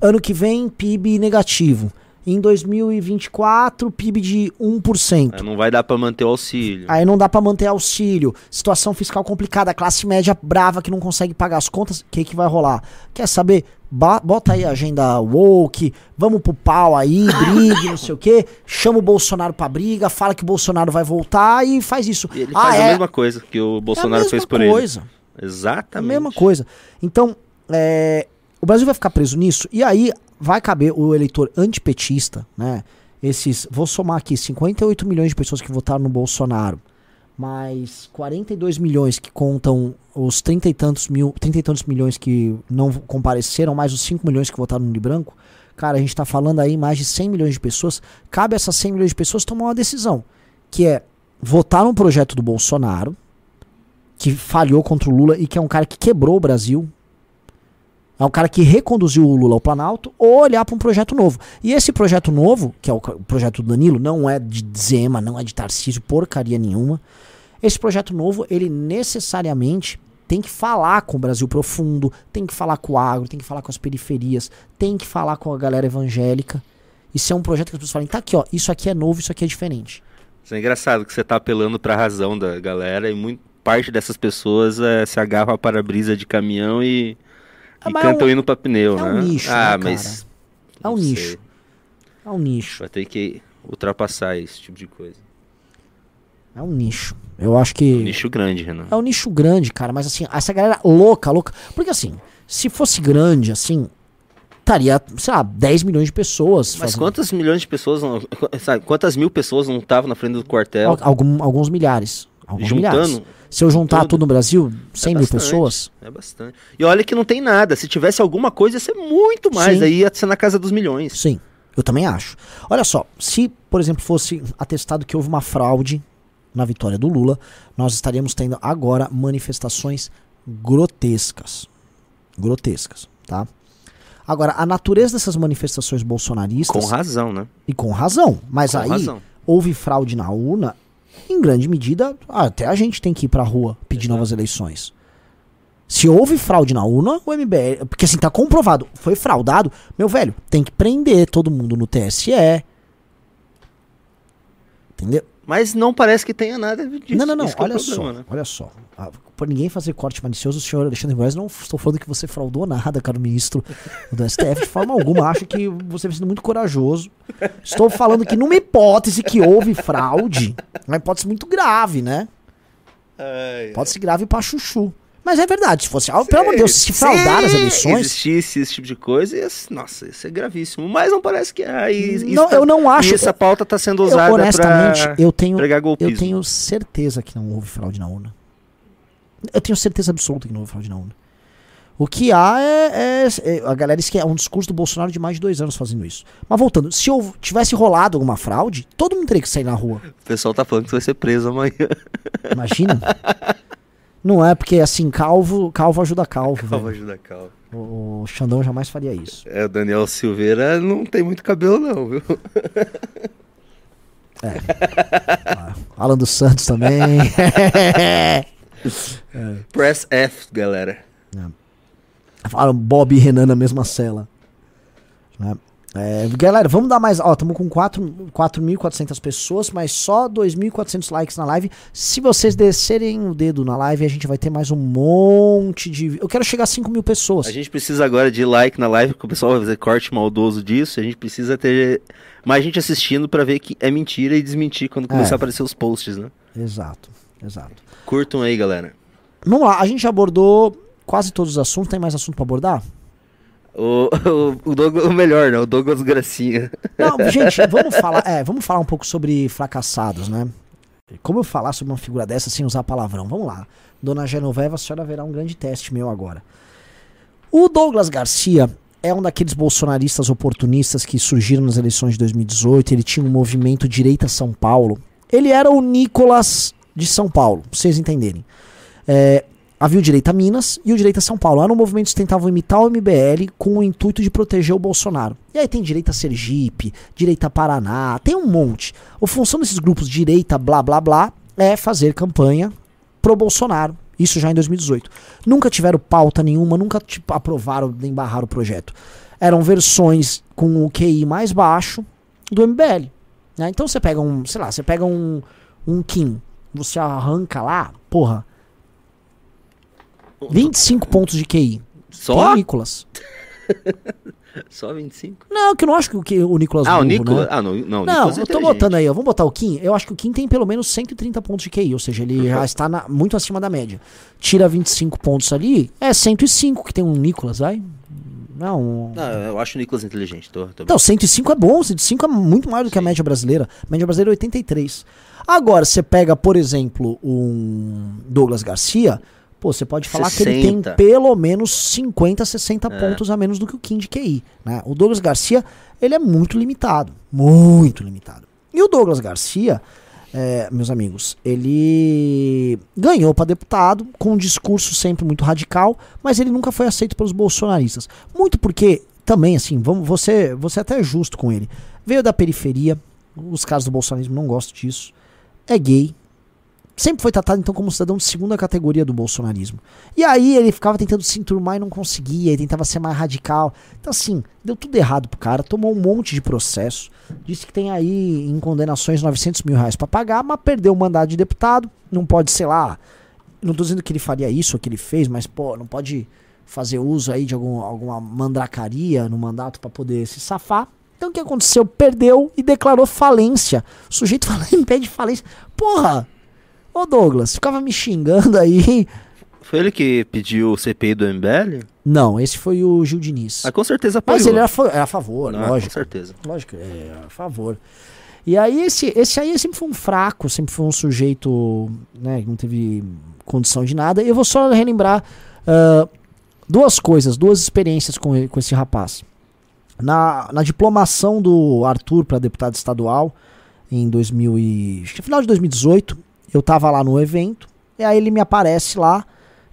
ano que vem PIB negativo. Em 2024, PIB de 1%. Aí Não vai dar para manter o auxílio. Aí não dá pra manter auxílio. Situação fiscal complicada, classe média brava que não consegue pagar as contas. O que, que vai rolar? Quer saber? Bota aí a agenda woke, vamos pro pau aí, brigue, não sei o quê. Chama o Bolsonaro pra briga, fala que o Bolsonaro vai voltar e faz isso. E ele ah, faz é, a mesma coisa que o é a Bolsonaro mesma fez por ele. coisa. É a Exatamente. mesma coisa. Então, é, o Brasil vai ficar preso nisso, e aí vai caber o eleitor antipetista, né? Esses, vou somar aqui, 58 milhões de pessoas que votaram no Bolsonaro, mais 42 milhões que contam os 30 e tantos mil, 30 e tantos milhões que não compareceram, mais os 5 milhões que votaram no de branco. Cara, a gente tá falando aí mais de 100 milhões de pessoas. Cabe a essas 100 milhões de pessoas tomar uma decisão, que é votar no projeto do Bolsonaro, que falhou contra o Lula e que é um cara que quebrou o Brasil. É um cara que reconduziu o Lula ao Planalto ou olhar para um projeto novo. E esse projeto novo, que é o projeto do Danilo, não é de Zema, não é de Tarcísio, porcaria nenhuma. Esse projeto novo, ele necessariamente tem que falar com o Brasil profundo, tem que falar com o agro, tem que falar com as periferias, tem que falar com a galera evangélica. Isso é um projeto que as pessoas falam, tá aqui, ó, isso aqui é novo, isso aqui é diferente. Isso é engraçado que você tá apelando pra razão da galera e muito parte dessas pessoas é, se agarram a para-brisa de caminhão e, Ah, e é cantam um- hino pra pneu, é um né? nicho, ah, né, mas É um sei. nicho. É um nicho. Vai ter que ultrapassar esse tipo de coisa. É um nicho. Eu acho que. Um nicho grande, Renan. É um nicho grande, cara, mas assim, essa galera louca, louca. Porque assim, se fosse grande, assim, estaria, sei lá, 10 milhões de pessoas. Mas fazendo- quantas milhões de pessoas, não, sabe, quantas mil pessoas não estavam na frente do quartel Al- algum- alguns milhares. Alguns milhares. Se eu juntar tudo. tudo no Brasil, 100 mil bastante. pessoas. É bastante. E olha que não tem nada. Se tivesse alguma coisa, ia ser muito mais. Sim. Aí ia ser na casa dos milhões. Sim, eu também acho. Olha só, se, por exemplo, fosse atestado que houve uma fraude na vitória do Lula, nós estaríamos tendo agora manifestações grotescas. Grotescas, tá? Agora, a natureza dessas manifestações bolsonaristas. Com razão, né? E com razão. Mas Com aí razão. houve fraude na urna, em grande medida, até a gente tem que ir pra rua pedir novas eleições. Se houve fraude na urna, o MBL. Porque assim, tá comprovado, foi fraudado, meu velho, tem que prender todo mundo no TSE. Entendeu? Mas não parece que tenha nada disso. não, não, não, é olha problema, só, né? olha só. Ah, por ninguém fazer corte malicioso, o senhor Alexandre Moraes, não estou falando que você fraudou nada, caro ministro do STF, de forma alguma. Acho que você vem sendo muito corajoso. Estou falando que numa hipótese que houve fraude, uma hipótese muito grave, né? Ai, Pode ser grave pra chuchu. Mas é verdade, se fosse, ah, pelo amor de Deus, se fraudar as Se eleições. existisse esse tipo de coisa, ia, nossa, isso é gravíssimo. Mas não parece que é. E, isso Não, tá- eu não acho. E essa pauta está sendo eu, usada honestamente, para eu tenho, eu tenho certeza que não houve fraude na urna. Eu tenho certeza absoluta que não houve fraude na urna. O que há é, é- é- A galera diz que é um discurso do Bolsonaro de mais de dois anos fazendo isso. Mas voltando, se houve- tivesse rolado alguma fraude, todo mundo teria que sair na rua. O pessoal tá falando que você vai ser preso amanhã. Imagina. não é porque assim, calvo, calvo ajuda calvo. Calma, velho. ajuda, calma. O, o Xandão jamais faria isso. É, o Daniel Silveira não tem muito cabelo, não, viu? Alan dos Santos também. Press F, galera. Falaram Bob e Renan na mesma cela. Né? É, galera, vamos dar mais. Ó, estamos com 4 4.400 pessoas, mas só 2.400 likes na live. Se vocês descerem o dedo na live, a gente vai ter mais um monte de. Eu quero chegar a 5 mil pessoas. A gente precisa agora de like na live, porque o pessoal vai fazer corte maldoso disso. A gente precisa ter mais gente assistindo pra ver que é mentira e desmentir quando começar É. a aparecer os posts, né? Exato, exato. Curtam aí, galera. Vamos lá, a gente já abordou quase todos os assuntos. Tem mais assunto pra abordar? O, o, o, Douglas, o melhor, né? O Douglas Gracinha. Não, gente, vamos falar, é, vamos falar um pouco sobre fracassados, né? Como eu falar sobre uma figura dessa sem usar palavrão? Vamos lá. Dona Genoveva, a senhora verá um grande teste meu agora. O Douglas Garcia é um daqueles bolsonaristas oportunistas que surgiram nas eleições de 2018. Ele tinha um movimento Direita São Paulo. Ele era o Nicolas de São Paulo, pra vocês entenderem. É, havia o Direita Minas e o Direita São Paulo. Eram movimentos que tentavam imitar o MBL com o intuito de proteger o Bolsonaro. E aí tem Direita Sergipe, Direita Paraná, tem um monte. A função desses grupos Direita blá blá blá é fazer campanha pro Bolsonaro. Isso já em 2018. Nunca tiveram pauta nenhuma, nunca tipo, aprovaram nem barraram o projeto. Eram versões com o QI mais baixo do MBL. né? Então você pega um, sei lá, você pega um, um Kim, você arranca lá, porra, 25 pontos de QI. Só? Tem o Nicolas. Só 25? Não, que eu não acho que o, que o Nicolas Ah, o burro, Nicolas? né? Ah, não, não, o Não, Nicolas é eu tô botando aí, ó. Vamos botar o Kim. Eu acho que o Kim tem pelo menos 130 pontos de QI, ou seja, ele já está na- muito acima da média. Tira 25 pontos ali, é 105 que tem um Nicolas, vai? Não. Não, eu acho o Nicolas inteligente. Tô, tô... Então, 105 é bom, 105 é muito maior do que a média brasileira. A média brasileira é 83. Agora, você pega, por exemplo, um Douglas Garcia, pô, você pode falar que ele tem 60. pelo menos 50, 60 pontos a menos do que o Kim de QI. Né? O Douglas Garcia, ele é muito limitado. Muito limitado. E o Douglas Garcia, é, meus amigos, ele ganhou para deputado com um discurso sempre muito radical, mas ele nunca foi aceito pelos bolsonaristas. Muito porque, também, assim, vamos, você, você até é justo com ele. Veio da periferia, os caras do bolsonarismo não gostam disso. É gay. Sempre foi tratado, então, como cidadão de segunda categoria do bolsonarismo. E aí ele ficava tentando se enturmar e não conseguia, ele tentava ser mais radical. Então, assim, deu tudo errado pro cara, tomou um monte de processo. Disse que tem aí em condenações 900 mil reais pra pagar, mas perdeu o mandato de deputado. Não pode, sei lá. Não tô dizendo que ele faria isso ou que ele fez, mas, pô, não pode fazer uso aí de algum, alguma mandracaria no mandato pra poder se safar. Então o que aconteceu? Perdeu e declarou falência. O sujeito falou em pé de falência. Porra! Ô Douglas, ficava me xingando aí. Foi ele que pediu o CPI do MBL? Não, esse foi o Gil Diniz. Ah, com certeza apoiou. Mas ele era, era a favor, Não, lógico. Com certeza. Lógico, é a favor. E aí esse, esse aí sempre foi um fraco, sempre foi um sujeito, né, que não teve condição de nada. E eu vou só relembrar ah, duas coisas, duas experiências com, ele- com esse rapaz. Na, na diplomação do Arthur para deputado estadual, em 2000 e, acho que final de 2018, eu tava lá no evento, e aí ele me aparece lá,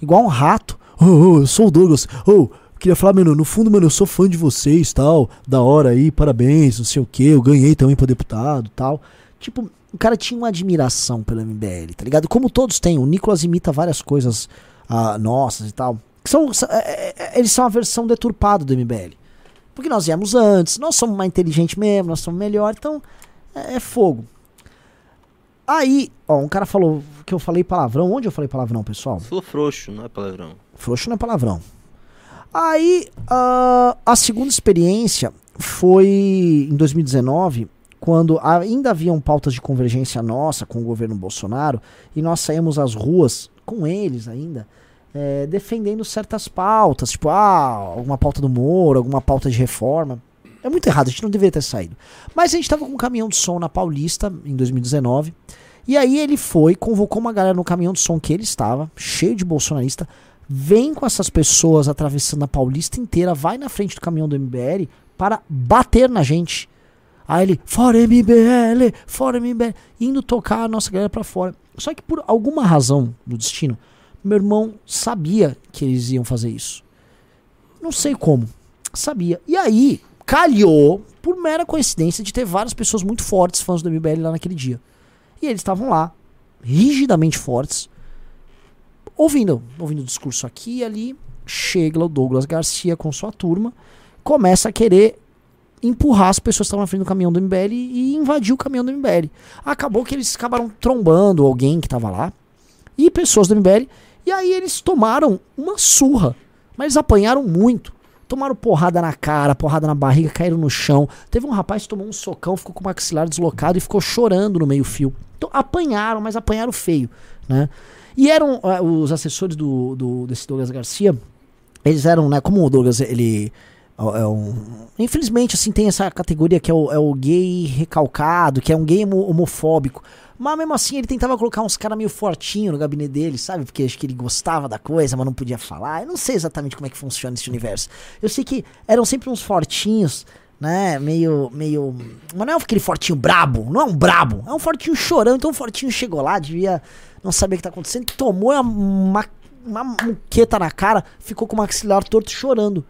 igual um rato. Ô, ô, eu sou o Douglas. Ô, queria falar, mano, no fundo, mano, eu sou fã de vocês, tal. Da hora aí, parabéns, não sei o que. Eu ganhei também pra deputado, tal. Tipo, o cara tinha uma admiração pelo MBL, tá ligado? Como todos têm. O Nicolas imita várias coisas ah, nossas e tal. Que são, são- é, é, é, eles são a versão deturpada do MBL. Porque nós viemos antes, nós somos mais inteligentes mesmo, nós somos melhor, então é, é fogo. Aí, ó, um cara falou que eu falei palavrão. Onde eu falei palavrão, pessoal? Falou frouxo, não é palavrão. Frouxo não é palavrão. Aí, uh, a segunda experiência foi em 2019, quando ainda haviam pautas de convergência nossa com o governo Bolsonaro, e nós saímos às ruas com eles ainda, é, defendendo certas pautas, tipo, ah, alguma pauta do Moro, alguma pauta de reforma. É muito errado, a gente não deveria ter saído. Mas a gente tava com um caminhão de som na Paulista em 2019. E aí ele foi, convocou uma galera no caminhão de som que ele estava, cheio de bolsonarista, vem com essas pessoas atravessando a Paulista inteira, vai na frente do caminhão do MBL para bater na gente. Aí ele, fora MBL, fora MBL, indo tocar a nossa galera para fora. Só que por alguma razão do destino, meu irmão sabia que eles iam fazer isso. Não sei como, sabia. E aí, calhou, por mera coincidência, de ter várias pessoas muito fortes, fãs do MBL lá naquele dia. E eles estavam lá, rigidamente fortes, ouvindo, ouvindo o discurso aqui e ali. Chega o Douglas Garcia com sua turma, começa a querer empurrar as pessoas que estavam na frente do caminhão do MBL e invadir o caminhão do MBL. Acabou que eles acabaram trombando alguém que estava lá e pessoas do MBL. E aí eles tomaram uma surra, mas apanharam muito. Tomaram porrada na cara, porrada na barriga, caíram no chão. Teve um rapaz que tomou um socão, ficou com o maxilar deslocado e ficou chorando no meio-fio. Então apanharam, mas apanharam feio, né? E eram uh, os assessores do, do, desse Douglas Garcia, eles eram, né, como o Douglas, ele é um, infelizmente, assim, tem essa categoria que é o, é o gay recalcado, que é um gay homofóbico. Mas mesmo assim ele tentava colocar uns caras meio fortinho no gabinete dele, sabe? Porque acho que ele gostava da coisa, mas não podia falar. Eu não sei exatamente como é que funciona esse universo. Eu sei que eram sempre uns fortinhos, né? Meio. meio. Mas não é aquele fortinho brabo, não é um brabo, é um fortinho chorando. Então o fortinho chegou lá, devia não saber o que tá acontecendo, tomou uma, uma muqueta na cara, ficou com o maxilar torto chorando.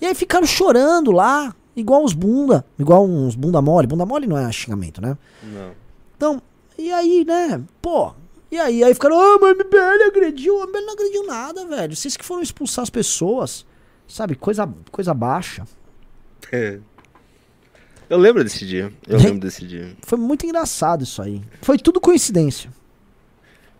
E aí ficaram chorando lá, igual os bunda, igual uns bunda mole. Bunda mole não é xingamento, né? Não. Então, e aí, né? Pô, e aí, aí ficaram, ah, mas o MBL agrediu. O MBL não agrediu nada, velho. Vocês que foram expulsar as pessoas, sabe? Coisa, coisa baixa. É. Eu lembro desse dia. Eu lembro desse dia. Foi muito engraçado isso aí. Foi tudo coincidência.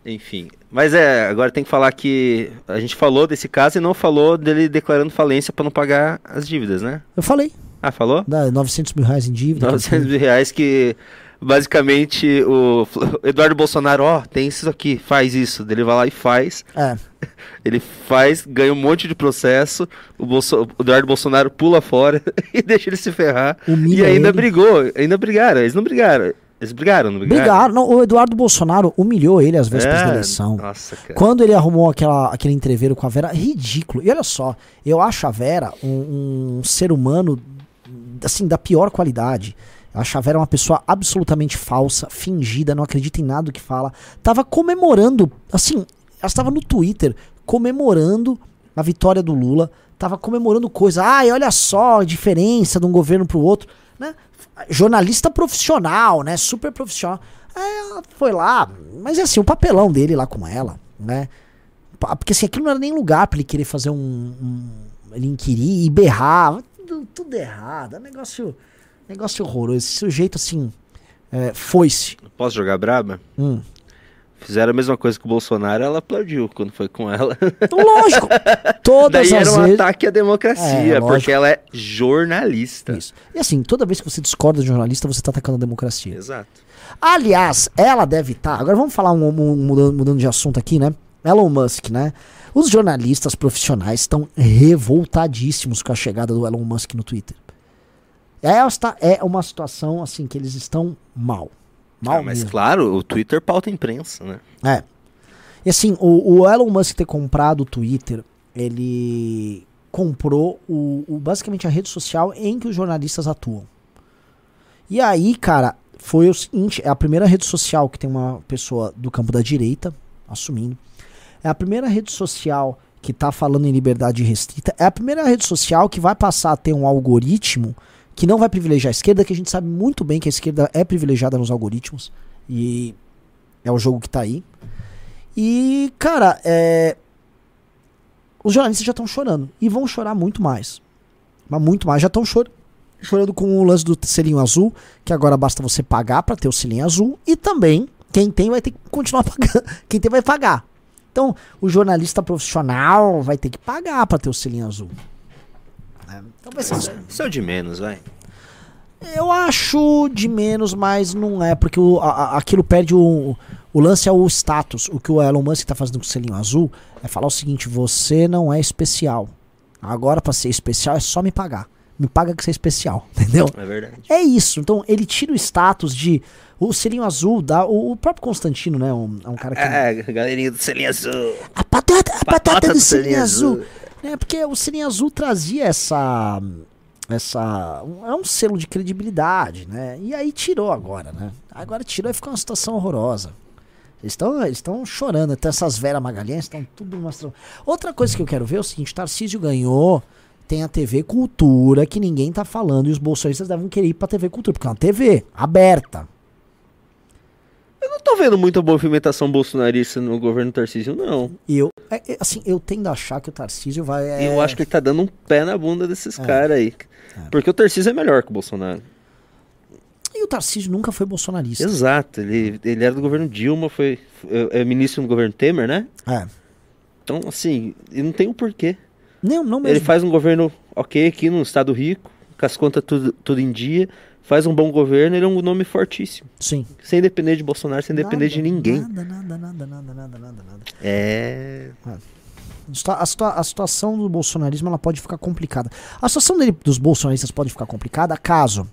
Enfim. Mas é, agora tem que falar que a gente falou desse caso e não falou dele declarando falência para não pagar as dívidas, né? Eu falei. Ah, falou? Dá 900 mil reais em dívida. 900 mil reais que basicamente o Eduardo Bolsonaro, ó, oh, tem isso aqui, faz isso. Ele vai lá e faz. É. Ele faz, ganha um monte de processo, o, Bolso o Eduardo Bolsonaro pula fora e deixa ele se ferrar. Humilha e ainda ele. brigou, ainda brigaram, eles não brigaram. Eles brigaram, não brigaram? Brigaram. Não, o Eduardo Bolsonaro humilhou ele às vésperas É, da eleição. Nossa, cara. Quando ele arrumou aquela, aquele entreveiro com a Vera, ridículo. E olha só, eu acho a Vera um, um ser humano, assim, da pior qualidade. Eu acho a Vera uma pessoa absolutamente falsa, fingida, não acredita em nada do que fala. Tava comemorando, assim, ela estava no Twitter comemorando a vitória do Lula. Tava comemorando coisa. Ai, olha só a diferença de um governo pro outro, né? Jornalista profissional, né? Super profissional. Aí ela foi lá, mas é assim, o papelão dele lá com ela, né? Porque assim, aquilo não era nem lugar pra ele querer fazer um. um ele inquirir e berrar. Tudo, tudo errado. É um negócio. Negócio horroroso. Esse sujeito, assim. É, foi-se. Posso jogar braba? Hum. Fizeram a mesma coisa com o Bolsonaro, ela aplaudiu quando foi com ela. Então, lógico. Todas Daí as era um vezes. ataque à democracia, É, porque ela é jornalista. Isso. E assim, toda vez que você discorda de um jornalista, você tá atacando a democracia. Exato. Aliás, ela deve estar. agora vamos falar um, um- mudando, mudando de assunto aqui, né? Elon Musk, né? Os jornalistas profissionais estão revoltadíssimos com a chegada do Elon Musk no Twitter. Esta é uma situação assim que eles estão mal. Mal Ah, mas mesmo. claro, o Twitter pauta a imprensa, né? É. E assim, o, o Elon Musk ter comprado o Twitter, ele comprou o, o- basicamente a rede social em que os jornalistas atuam. E aí, cara, foi o seguinte, é a primeira rede social que tem uma pessoa do campo da direita assumindo. É a primeira rede social que tá falando em liberdade restrita. É a primeira rede social que vai passar a ter um algoritmo que não vai privilegiar a esquerda, que a gente sabe muito bem que a esquerda é privilegiada nos algoritmos. E é o jogo que tá aí. E, cara, é... os jornalistas já estão chorando. E vão chorar muito mais. Mas muito mais. Já estão chor... chorando com o lance do selinho azul, que agora basta você pagar para ter o selinho azul. E também Quem tem vai ter que continuar pagando. Quem tem vai pagar. Então, o jornalista profissional vai ter que pagar para ter o selinho azul. É, então vai ser isso é o de menos, vai. Eu acho de menos, mas não é, porque o, a, aquilo perde o. O lance é o status. O que o Elon Musk está fazendo com o selinho azul é falar o seguinte: você não é especial. Agora, para ser especial, é só me pagar. Me paga que você é especial, entendeu? É verdade. É isso. Então, ele tira o status de. O selinho azul dá. O, o próprio Constantino, né? Um, é um cara que. É, galerinha do selinho azul. A patata, a patata, patata do, do, selinho, azul. azul. É, porque o selinho azul trazia essa essa é um selo de credibilidade, né? E aí tirou agora, né? Agora tirou e ficou uma situação horrorosa. Eles estão chorando, até essas Vera Magalhães estão tudo mostrando. Outra coisa que eu quero ver é o seguinte, Tarcísio ganhou, tem a TV Cultura que ninguém tá falando e os bolsonaristas devem querer ir pra TV Cultura, porque é uma TV aberta. Eu não tô vendo muita movimentação bolsonarista no governo Tarcísio, não. Eu, é, é, assim, eu tendo a achar que o Tarcísio vai. É... Eu acho que ele tá dando um pé na bunda desses é. caras aí. É. Porque o Tarcísio é melhor que o Bolsonaro. E o Tarcísio nunca foi bolsonarista. Exato, ele, ele era do governo Dilma, foi é, é ministro do governo Temer, né? É. Então, assim, não tem um porquê. Não, não mesmo. Ele faz um governo ok aqui no Estado rico, com as contas tudo, tudo em dia, faz um bom governo, ele é um nome fortíssimo. Sim. Sem depender de Bolsonaro, sem nada, depender de ninguém. Nada, nada, nada, nada, nada, nada, nada. É. é. A, situa a, situação do bolsonarismo ela pode ficar complicada. A situação dele, dos bolsonaristas pode ficar complicada caso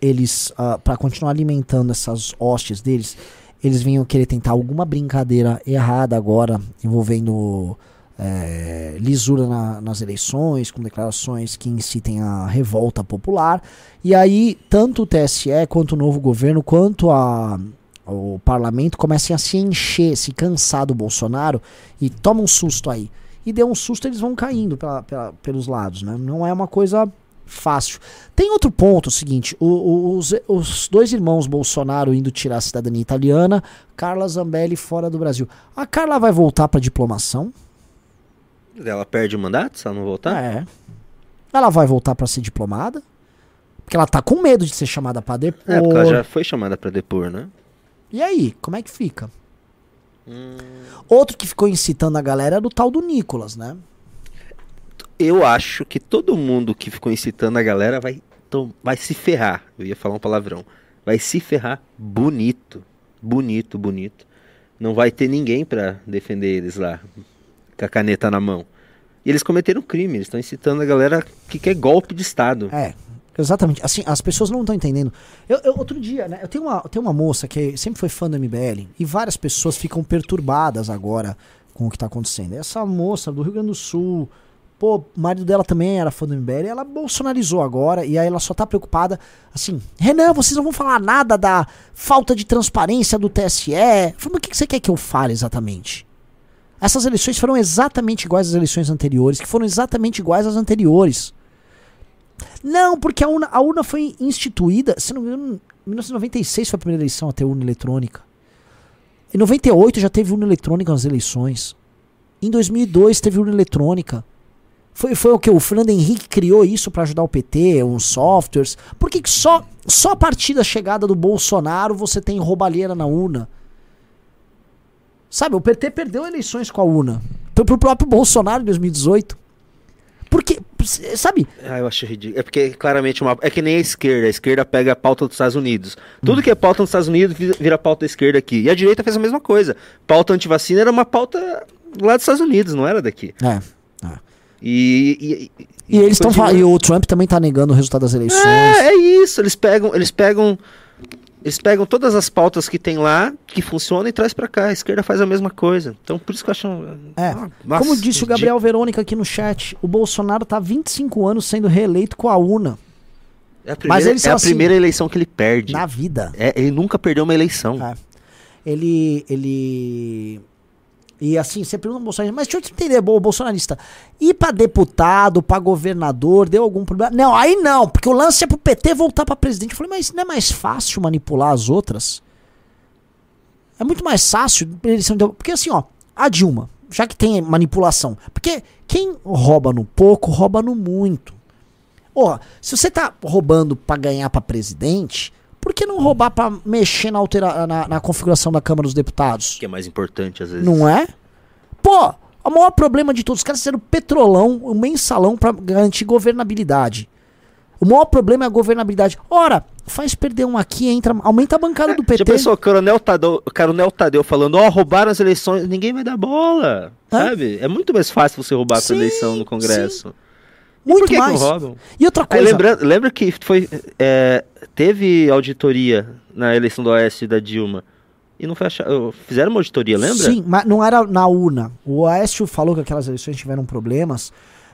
eles, uh, ah, para continuar alimentando essas hostes deles, eles venham querer tentar alguma brincadeira errada agora envolvendo é, lisura na, nas eleições, com declarações que incitem a revolta popular. E aí, tanto o TSE, quanto o novo governo, quanto a, o parlamento comecem a se encher, se cansar do Bolsonaro e toma um susto aí e deu um susto, eles vão caindo pela, pela, pelos lados, né? Não é uma coisa fácil. Tem outro ponto, o seguinte, os, os dois irmãos Bolsonaro indo tirar a cidadania italiana, Carla Zambelli fora do Brasil. A Carla vai voltar para diplomação? Ela perde o mandato se ela não voltar? É. Ela vai voltar para ser diplomada? Porque ela tá com medo de ser chamada para depor. É, porque ela já foi chamada para depor, né? E aí, como é que fica? Hum. Outro que ficou incitando a galera era o tal do Nicolas, né? Eu acho que todo mundo que ficou incitando a galera vai, vai se ferrar. Eu ia falar um palavrão. Vai se ferrar bonito. Bonito, bonito. Não vai ter ninguém para defender eles lá, com a caneta na mão. E eles cometeram crime, eles estão incitando a galera que quer golpe de Estado. É, Exatamente. Assim, as pessoas não estão entendendo. Eu, eu, outro dia, né? Eu tenho, uma, eu tenho uma moça que sempre foi fã do MBL e várias pessoas ficam perturbadas agora com o que está acontecendo. Essa moça do Rio Grande do Sul, pô, o marido dela também era fã do MBL, ela bolsonarizou agora e aí ela só tá preocupada, assim, Renan, vocês não vão falar nada da falta de transparência do TSE. Eu falei, mas o que você quer que eu fale exatamente? Essas eleições foram exatamente iguais às eleições anteriores, que foram exatamente iguais às anteriores. Não, porque a urna, a urna foi instituída, se não me engano, em 1996 foi a primeira eleição a ter urna eletrônica. Em 98 já teve urna eletrônica nas eleições. Em 2002 teve urna eletrônica. Foi, foi o que? O Fernando Henrique criou isso para ajudar o PT, uns softwares. Por que, que só, só a partir da chegada do Bolsonaro você tem roubalheira na urna? Sabe, o PT perdeu eleições com a urna. Foi pro próprio Bolsonaro em 2018. Porque, sabe? Ah, eu acho ridículo. É porque claramente uma. É que nem a esquerda. A esquerda pega a pauta dos Estados Unidos. Tudo hum. que é pauta nos Estados Unidos vira pauta da esquerda aqui. E a direita fez a mesma coisa. Pauta antivacina era uma pauta lá dos Estados Unidos, não era daqui. É. é. E, e, e, e eles estão. E o Trump também tá negando o resultado das eleições. É, é isso. Eles pegam. Eles pegam eles pegam todas as pautas que tem lá, que funcionam, e traz para cá. A esquerda faz a mesma coisa. Então, por isso que eu acho. É. Nossa, Como disse o Gabriel de... Verônica aqui no chat, o Bolsonaro tá 25 anos sendo reeleito com a urna. É a primeira, Mas ele é a assim, primeira eleição que ele perde. Na vida. É, ele nunca perdeu uma eleição. É. Ele. Ele. E assim, você pergunta Bolsonaro, mas deixa eu te entender, bolsonarista, ir pra deputado, pra governador, deu algum problema? Não, aí não, porque o lance é pro PT voltar pra presidente. Eu falei, mas não é mais fácil manipular as outras? É muito mais fácil, porque assim, ó, a Dilma, já que tem manipulação, porque quem rouba no pouco, rouba no muito. Ó, se você tá roubando pra ganhar pra presidente, Por que não roubar pra mexer na, altera na, na configuração da Câmara dos Deputados? Que é mais importante às vezes. Não é? Pô, o maior problema de todos, os caras fizeram petrolão, um mensalão pra garantir governabilidade. O maior problema é a governabilidade. Ora, faz perder um aqui, entra, aumenta a bancada do PT. Já pensou, o Coronel Tadeu, o Coronel Tadeu falando, ó, roubaram as eleições, ninguém vai dar bola, Hã? sabe? É muito mais fácil você roubar Sim, a eleição no Congresso. Muito que que mais. E outra coisa, lembra, lembra que foi, é, teve auditoria na eleição do Oeste da Dilma e não foi achado, fizeram uma auditoria, lembra? Sim, mas não era na urna. O Aécio falou que aquelas eleições tiveram problemas.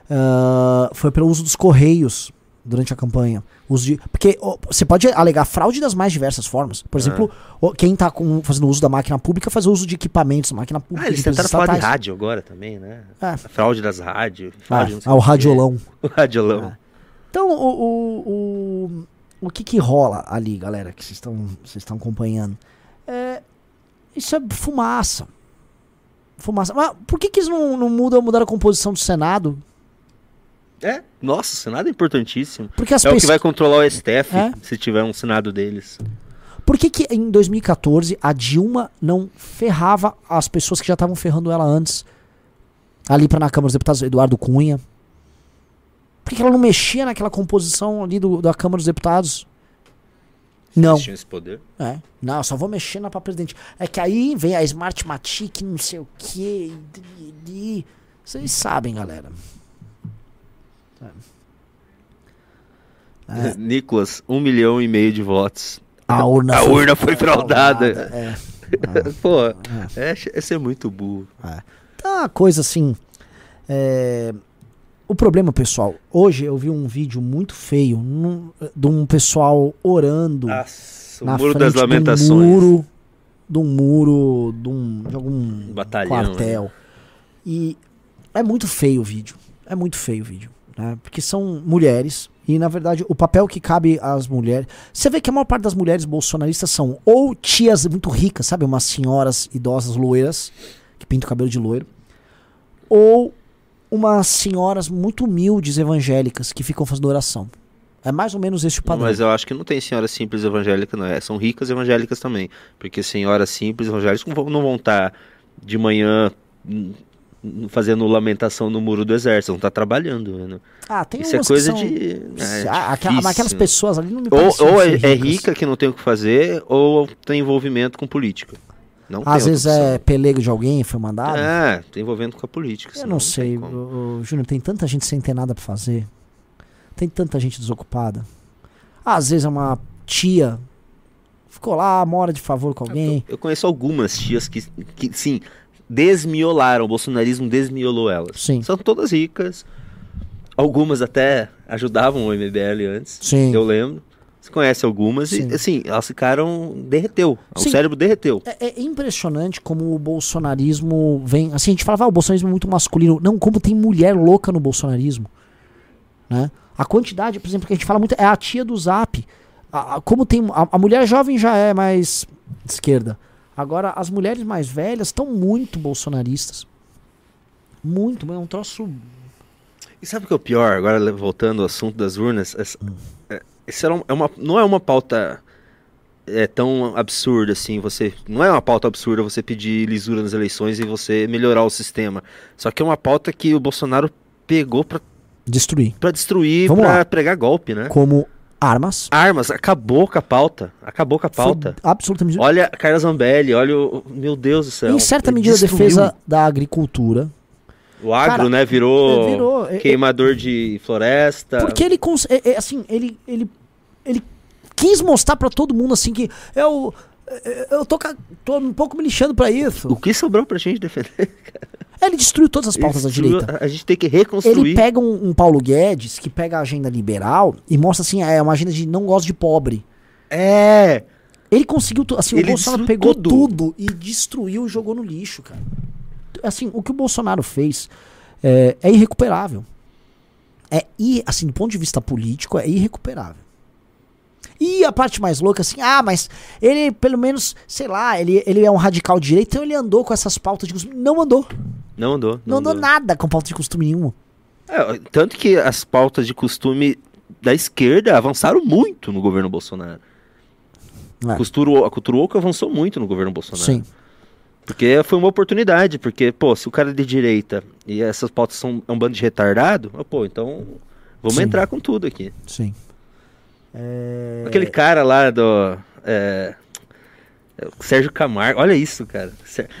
ah, foi pelo uso dos correios durante a campanha. Uso de, porque ó, você pode alegar fraude das mais diversas formas. Por exemplo, ó, quem está fazendo uso da máquina pública faz uso de equipamentos máquina pública. Ah, eles tentaram falar de rádio agora também, né? É. A fraude das rádios. Ah, fraude ah, o radiolão. O radiolão. Ah. Então, o, o, o, o que que rola ali, galera, que vocês estão acompanhando? É, isso é fumaça. Fumaça. Mas por que que eles não, não mudam, mudaram a composição do Senado? É? Nossa, o Senado é importantíssimo. Porque as É o que vai controlar o STF, É. se tiver um Senado deles. Por que, que em 2014 a Dilma não ferrava as pessoas que já estavam ferrando ela antes? Ali para na Câmara dos Deputados, Eduardo Cunha. Por que, ela não mexia naquela composição ali do, da Câmara dos Deputados? Não. Eles tinham esse poder. É. Não, só vou mexer na pra presidente. É que aí vem a Smartmatic, não sei o quê. e- Vocês sabem, galera. É. Nicolas, um milhão e meio de votos. A urna, A urna foi fraudada. É. Pô, é, esse é muito burro. Então, uma coisa assim. é, O problema, pessoal, hoje eu vi um vídeo muito feio num- de um pessoal orando Nossa, o na muro frente das de um lamentações. muro, de um muro, de, um, de algum Batalhão, quartel. E é muito feio o vídeo. É muito feio o vídeo. Né? Porque são mulheres. E, na verdade, o papel que cabe às mulheres. Você vê que a maior parte das mulheres bolsonaristas são ou tias muito ricas, sabe? Umas senhoras idosas loiras, que pintam o cabelo de loiro. Ou umas senhoras muito humildes evangélicas que ficam fazendo oração. É mais ou menos esse o padrão. Mas eu acho que não tem senhora simples evangélica, não é. São ricas evangélicas também. Porque senhoras simples evangélicas não vão- não estar de manhã hum, hum, fazendo lamentação no muro do exército, vão estar trabalhando. Né? Ah, tem Isso é coisa são... de. é, Ah, aquela- aquelas difícil. pessoas ali não me Ou, ou é, é rica que não tem o que fazer, ou tem envolvimento com política. Não Às vezes é pelego de alguém, foi mandado. É, tem envolvendo com a política. Eu não sei, Júnior, tem tanta gente sem ter nada pra fazer. Tem tanta gente desocupada. Às vezes é uma tia, ficou lá, mora de favor com alguém. Eu conheço algumas tias que, que sim, desmiolaram, o bolsonarismo desmiolou elas. Sim. São todas ricas. Algumas até ajudavam o MBL antes. Sim. Eu lembro. Você conhece algumas Sim. e assim, elas ficaram. derreteu. Sim. O cérebro derreteu. É, é impressionante como o bolsonarismo vem. Assim, a gente falava, ah, o bolsonarismo é muito masculino. Não, como tem mulher louca no bolsonarismo. Né? A quantidade, por exemplo, que a gente fala muito é a tia do zap. A- a- como tem. A, a mulher jovem já é mais de esquerda. Agora, as mulheres mais velhas estão muito bolsonaristas. Muito, é um troço. E sabe o que é o pior? Agora voltando ao assunto das urnas, essa, é, isso é uma, não é uma pauta é, tão absurda assim. Você não é uma pauta absurda você pedir lisura nas eleições e você melhorar o sistema. Só que é uma pauta que o Bolsonaro pegou pra, Destruir. pra destruir, lá. pregar golpe, né? Como armas. Armas, acabou com a pauta. Acabou com a pauta. Foi absolutamente. Olha a Carla Zambelli, olha o. Meu Deus do céu. em certa medida, a defesa da agricultura. O agro, Cara, né, virou, é, virou, é, queimador de floresta. Porque ele, é- é, assim, ele, ele, ele quis mostrar pra todo mundo assim que eu, eu tô, tô um pouco me lixando pra O isso. que sobrou pra gente defender? Ele destruiu todas as pautas da Destruiu- direita. A gente tem que reconstruir. Ele pega um, um Paulo Guedes que pega a agenda liberal e mostra assim, é uma agenda de não gosto de pobre. É. Ele conseguiu, assim, Ele o Bolsonaro pegou tudo. tudo. e destruiu e jogou no lixo, cara. Assim, o que o Bolsonaro fez é, é irrecuperável. É, assim, do ponto de vista político, é irrecuperável. E a parte mais louca, assim, ah, mas ele, pelo menos, sei lá, ele, ele é um radical de direita, então ele andou com essas pautas de costume. Não andou. Não andou. Não, andou nada com pauta de costume nenhuma. É, tanto que as pautas de costume da esquerda avançaram muito no governo Bolsonaro. A, cultura, a cultura woke avançou muito no governo Bolsonaro. Sim. Porque foi uma oportunidade, porque, pô, se o cara é de direita e essas pautas são é um bando de retardado, pô, então vamos Sim. entrar com tudo aqui. Sim. É... Aquele cara lá do. É, Sérgio Camargo, olha isso, cara.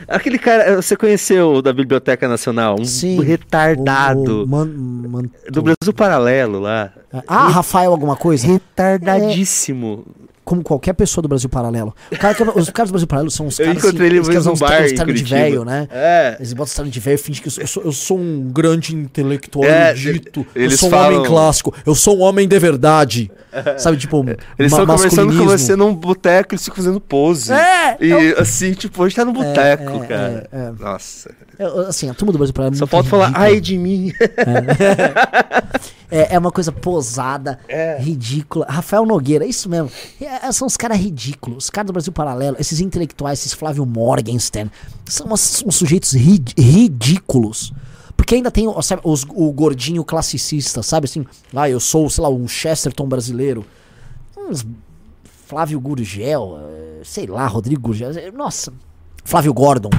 Aquele cara, você conheceu da Biblioteca Nacional? Um Sim, retardado. O, o man, man, do Brasil Paralelo lá. Ah, Rafael alguma coisa? Retardadíssimo. É como qualquer pessoa do Brasil Paralelo. Cara, os caras do Brasil Paralelo são os caras encontrei ele que usam um bar de velho, né? É. Eles botam terno de velho e fingem que eu sou, eu sou, um grande intelectual é, erudito. Eu sou um falam... homem clássico. Eu sou um homem de verdade. É. Sabe, tipo, Eles estão conversando com você num boteco, eles ficam fazendo pose. É! E eu... assim, tipo, a gente tá no é, boteco, é, cara. É, Nossa. assim, a turma do Brasil Paralelo é Só falta falar, ai de mim. É, é uma coisa posada, é. ridícula. Rafael Nogueira, é isso mesmo. É, são os caras ridículos. Os caras do Brasil Paralelo, esses intelectuais, esses Flávio Morgenstern, são uns, uns sujeitos rid, ridículos. Porque ainda tem sabe, os, o gordinho classicista, sabe assim? Ah, eu sou, sei lá, um Chesterton brasileiro. Uns Flávio Gurgel, eh, sei lá, Rodrigo Gurgel. Nossa, Flávio Gordon.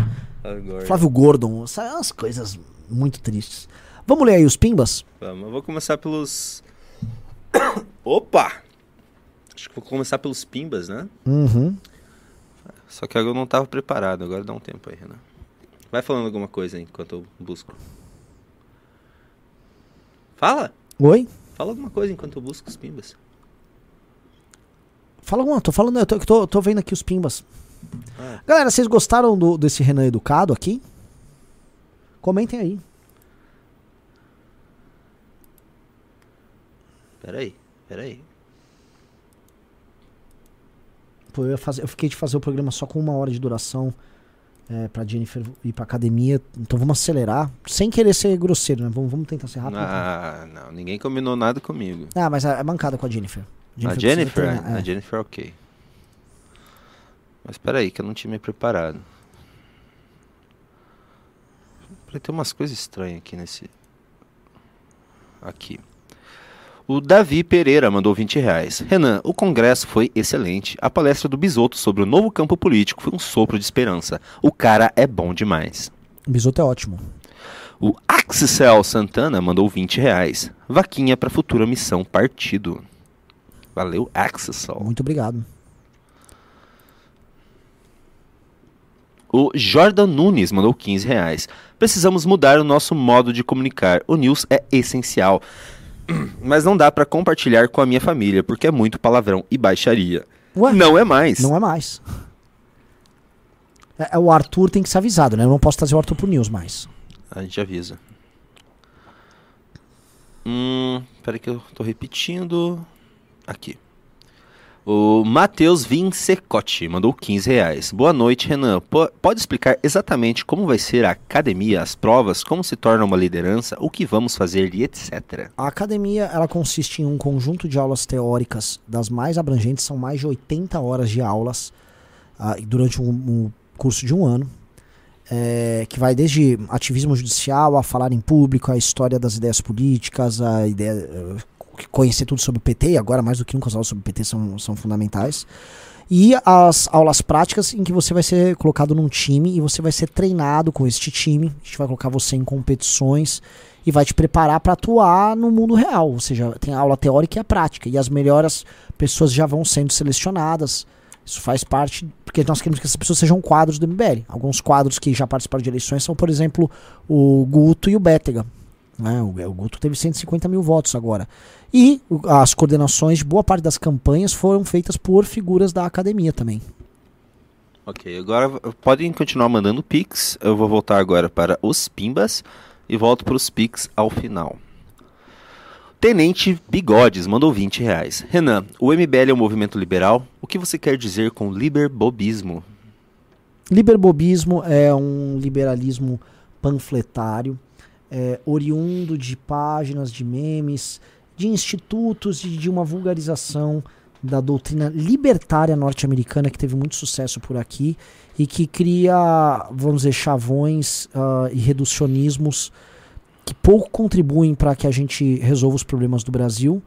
Flávio Gordon. Sabe, umas coisas muito tristes. Vamos ler aí os pimbas? Vamos, eu vou começar pelos. Opa! Acho que vou começar pelos pimbas, né? Uhum. Só que eu não estava preparado, agora dá um tempo aí, Renan. Vai falando alguma coisa aí enquanto eu busco. Fala! Oi? Fala alguma coisa enquanto eu busco os pimbas. Fala alguma, tô falando, eu tô, tô, tô vendo aqui os pimbas. Ah. Galera, vocês gostaram do, desse Renan Educado aqui? Comentem aí. Peraí, peraí. Pô, eu, fazer, eu fiquei de fazer o programa só com uma hora de duração é, pra Jennifer ir pra academia. Então vamos acelerar. Sem querer ser grosseiro, né? Vamos, vamos tentar ser rápido. Ah, então. não. Ninguém combinou nada comigo. Ah, mas é, é bancada com a Jennifer. Jennifer a Jennifer? é. A Jennifer, ok. Mas peraí, que eu não tinha me preparado. Tem umas coisas estranhas aqui nesse. Aqui. O Davi Pereira mandou 20 reais. Renan, o congresso foi excelente. A palestra do Bisoto sobre o novo campo político foi um sopro de esperança. O cara é bom demais. O Bisoto é ótimo. O Axel Santana mandou 20 reais. Vaquinha para futura missão partido. Valeu, Axel. Muito obrigado. O Jordan Nunes mandou 15 reais. Precisamos mudar o nosso modo de comunicar. O news é essencial mas não dá para compartilhar com a minha família, porque é muito palavrão e baixaria. Ué? Não é mais. Não é mais. É, é, o Arthur tem que ser avisado, né? Eu não posso trazer o Arthur pro News mais. A gente avisa. Hum, peraí que eu tô repetindo. Aqui. O Matheus Vincecotti mandou 15 reais. Boa noite, Renan. P pode explicar exatamente como vai ser a academia, as provas, como se torna uma liderança, o que vamos fazer e etc. A academia ela consiste em um conjunto de aulas teóricas das mais abrangentes, são mais de 80 horas de aulas uh, durante um, um, curso de um ano. É, que vai desde ativismo judicial a falar em público, a história das ideias políticas, a ideia, conhecer tudo sobre o PT, agora mais do que nunca as aulas sobre o PT são, são fundamentais. E as aulas práticas em que você vai ser colocado num time e você vai ser treinado com este time. A gente vai colocar você em competições e vai te preparar para atuar no mundo real. Ou seja, tem a aula teórica e a prática. E as melhores pessoas já vão sendo selecionadas. Isso faz parte, porque nós queremos que essas pessoas sejam quadros do MBL. Alguns quadros que já participaram de eleições são, por exemplo, o Guto e o Bétega. Né? O, o Guto teve 150 mil votos agora. E as coordenações de boa parte das campanhas foram feitas por figuras da academia também. Ok, agora podem continuar mandando Pix. Eu vou voltar agora para os Pimbas e volto para os Pix ao final. Tenente Bigodes mandou 20 reais. Renan, o MBL é um movimento liberal? O que você quer dizer com liberbobismo? Liberbobismo é um liberalismo panfletário é, oriundo de páginas de memes, de institutos e de uma vulgarização da doutrina libertária norte-americana que teve muito sucesso por aqui e que cria, vamos dizer, chavões uh, e reducionismos que pouco contribuem para que a gente resolva os problemas do Brasil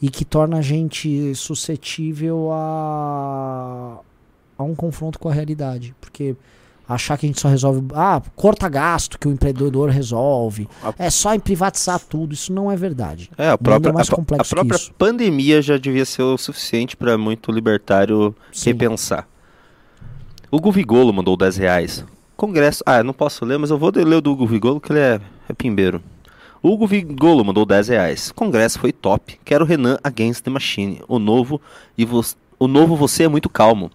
e que torna a gente suscetível a, a um confronto com a realidade. Porque achar que a gente só resolve. Ah, corta gasto que o empreendedor resolve. A- É só em privatizar tudo. Isso não é verdade. É, a própria, mais a, a própria pandemia já devia ser o suficiente para muito libertário Sim. repensar. Hugo Vigolo mandou 10 reais. Congresso. Ah, não posso ler, mas eu vou ler o do Hugo Vigolo, que ele é, é pimbeiro. Hugo Vigolo mandou 10 reais. Congresso foi top. Quero Renan Against the Machine. O novo e vo- o novo você é muito calmo.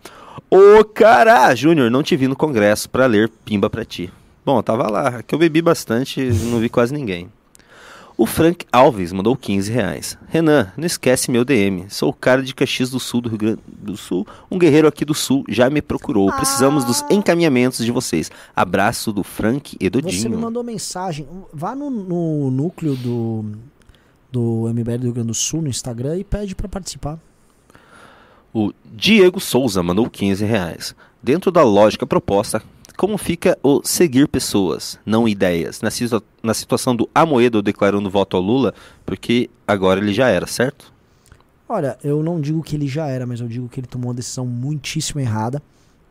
Ô cara, Júnior, não te vi no congresso pra ler Pimba pra ti. Bom, tava lá, que eu bebi bastante e não vi quase ninguém. O Frank Alves mandou 15 reais. Renan, não esquece meu DM. Sou o cara de Caxias do Sul, do Rio Grande do Sul. Um guerreiro aqui do Sul já me procurou. Precisamos dos encaminhamentos de vocês. Abraço do Frank e do Você me Dinho. mandou mensagem. Vá no, no núcleo do, do MBL do Rio Grande do Sul no Instagram e pede pra participar. O Diego Souza mandou 15 reais. Dentro da lógica proposta, como fica o seguir pessoas, não ideias? Na, situa- na situação do Amoedo declarando voto ao Lula, porque agora ele já era, certo? Olha, eu não digo que ele já era, mas eu digo que ele tomou uma decisão muitíssimo errada.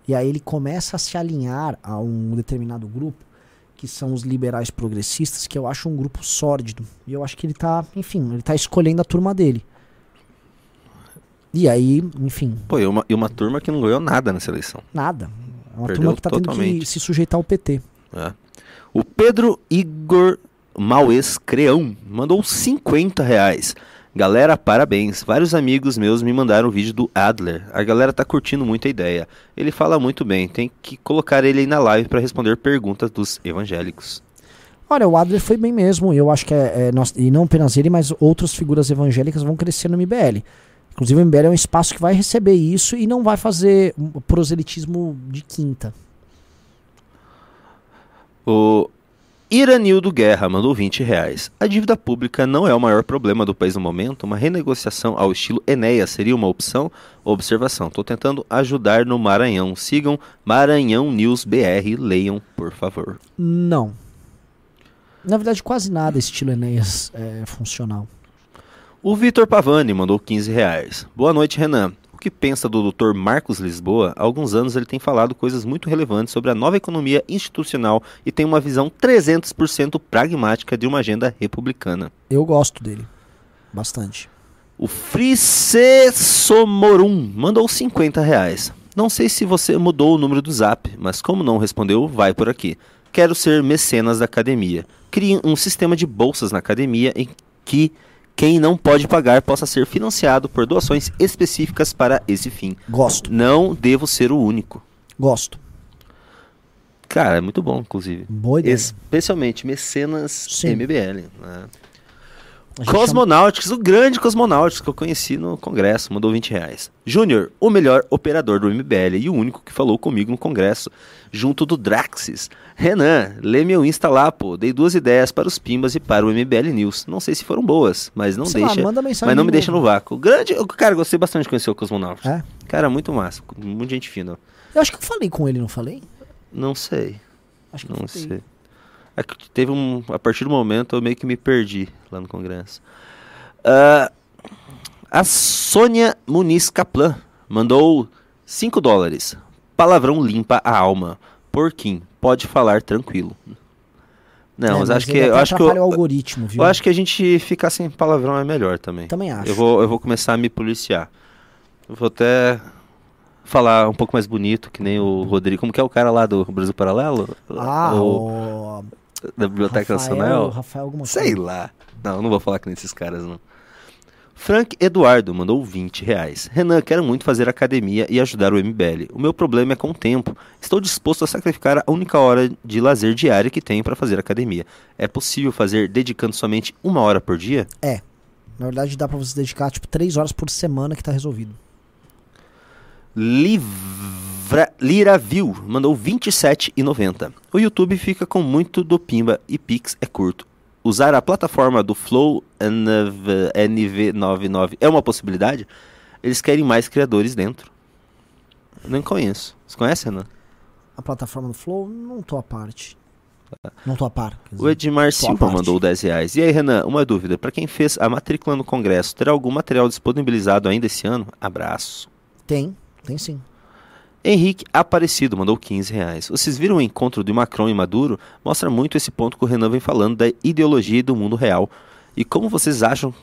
E aí ele começa a se alinhar a um determinado grupo, que são os liberais progressistas, que eu acho um grupo sórdido. E eu acho que ele tá, enfim, ele tá escolhendo a turma dele. E aí, enfim, Pô, e uma, e uma turma que não ganhou nada nessa eleição. nada. É uma Perdeu turma que tá tendo que totalmente. se sujeitar ao PT. É. O Pedro Igor Maues Creão mandou 50 reais. Galera, parabéns. Vários amigos meus me mandaram o vídeo do Adler. A galera tá curtindo muito a ideia. Ele fala muito bem. Tem que colocar ele aí na live para responder perguntas dos evangélicos. Olha, o Adler foi bem mesmo. Eu acho que é, é nós, e não apenas ele, mas outras figuras evangélicas vão crescer no MBL. Inclusive, o MBL é um espaço que vai receber isso e não vai fazer proselitismo de quinta. O Iranildo Guerra mandou 20 reais. A dívida pública não é o maior problema do país no momento. Uma renegociação ao estilo Enéas seria uma opção? Observação. Estou tentando ajudar no Maranhão. Sigam Maranhão News BR. Leiam, por favor. Não. Na verdade, quase nada estilo Enéas é funcional. O Vitor Pavani mandou 15 reais. Boa noite, Renan. O que pensa do Dr. Marcos Lisboa? Há alguns anos ele tem falado coisas muito relevantes sobre a nova economia institucional e tem uma visão 300% pragmática de uma agenda republicana. Eu gosto dele. Bastante. O Frice Somorum mandou 50 reais. Não sei se você mudou o número do zap, mas como não respondeu, vai por aqui. Quero ser mecenas da academia. Crie um sistema de bolsas na academia em que quem não pode pagar possa ser financiado por doações específicas para esse fim. Gosto. Não devo ser o único. Gosto. Cara, é muito bom, inclusive. Boa ideia. Especialmente mecenas Sim. MBL. né? Gente chama- Cosmonautics, o grande Cosmonautics que eu conheci no congresso, mandou 20 reais. Júnior, o melhor operador do MBL e o único que falou comigo no congresso, junto do Draxis. Renan, lê meu Insta lá, pô. Dei duas ideias para os Pimbas e para o MBL News. Não sei se foram boas, mas não Sei lá, deixa. manda mensagem mas não me deixa no vácuo. Grande, cara, gostei bastante de conhecer o Cosmonautics. É? Cara, muito massa, muito gente fina. Eu acho que eu falei com ele, não falei? Não sei. Acho que Não eu falei. sei. É que teve um. A partir do momento eu meio que me perdi lá no Congresso. Ah, a Sônia Muniz Kaplan mandou 5 dólares. Palavrão limpa a alma. Porquinho, pode falar tranquilo. Não, É, mas acho que. Eu acho que, o algoritmo, viu? eu acho que a gente ficar sem palavrão é melhor também. Também acho. Eu vou, eu vou começar a me policiar. Eu vou até falar um pouco mais bonito, que nem o Rodrigo. Como que é o cara lá do Brasil Paralelo? Ah, o, o... da Biblioteca Rafael, Nacional? Rafael alguma Sei coisa. lá. Não, não vou falar que nem esses caras, não. Frank Eduardo mandou 20 reais. Renan, quero muito fazer academia e ajudar o MBL. O meu problema é com o tempo. Estou disposto a sacrificar a única hora de lazer diária que tenho para fazer academia. É possível fazer dedicando somente uma hora por dia? Na verdade, dá pra você dedicar, tipo, três horas por semana que tá resolvido. Livra, Liravil mandou 27,90. O YouTube fica com muito do Pimba e Pix é curto. Usar a plataforma do Flow NV, NV99 é uma possibilidade? Eles querem mais criadores dentro. Nem conheço. Você conhece, Renan? A plataforma do Flow, não tô à parte. Não tô a par. dizer. O Edmar Silva mandou 10 reais. E aí, Renan, uma dúvida. Para quem fez a matrícula no Congresso, terá algum material disponibilizado ainda esse ano? Abraço. Tem, tem sim. Henrique Aparecido mandou 15 reais. Vocês viram o encontro de Macron e Maduro? Mostra muito esse ponto que o Renan vem falando da ideologia e do mundo real. E como vocês acham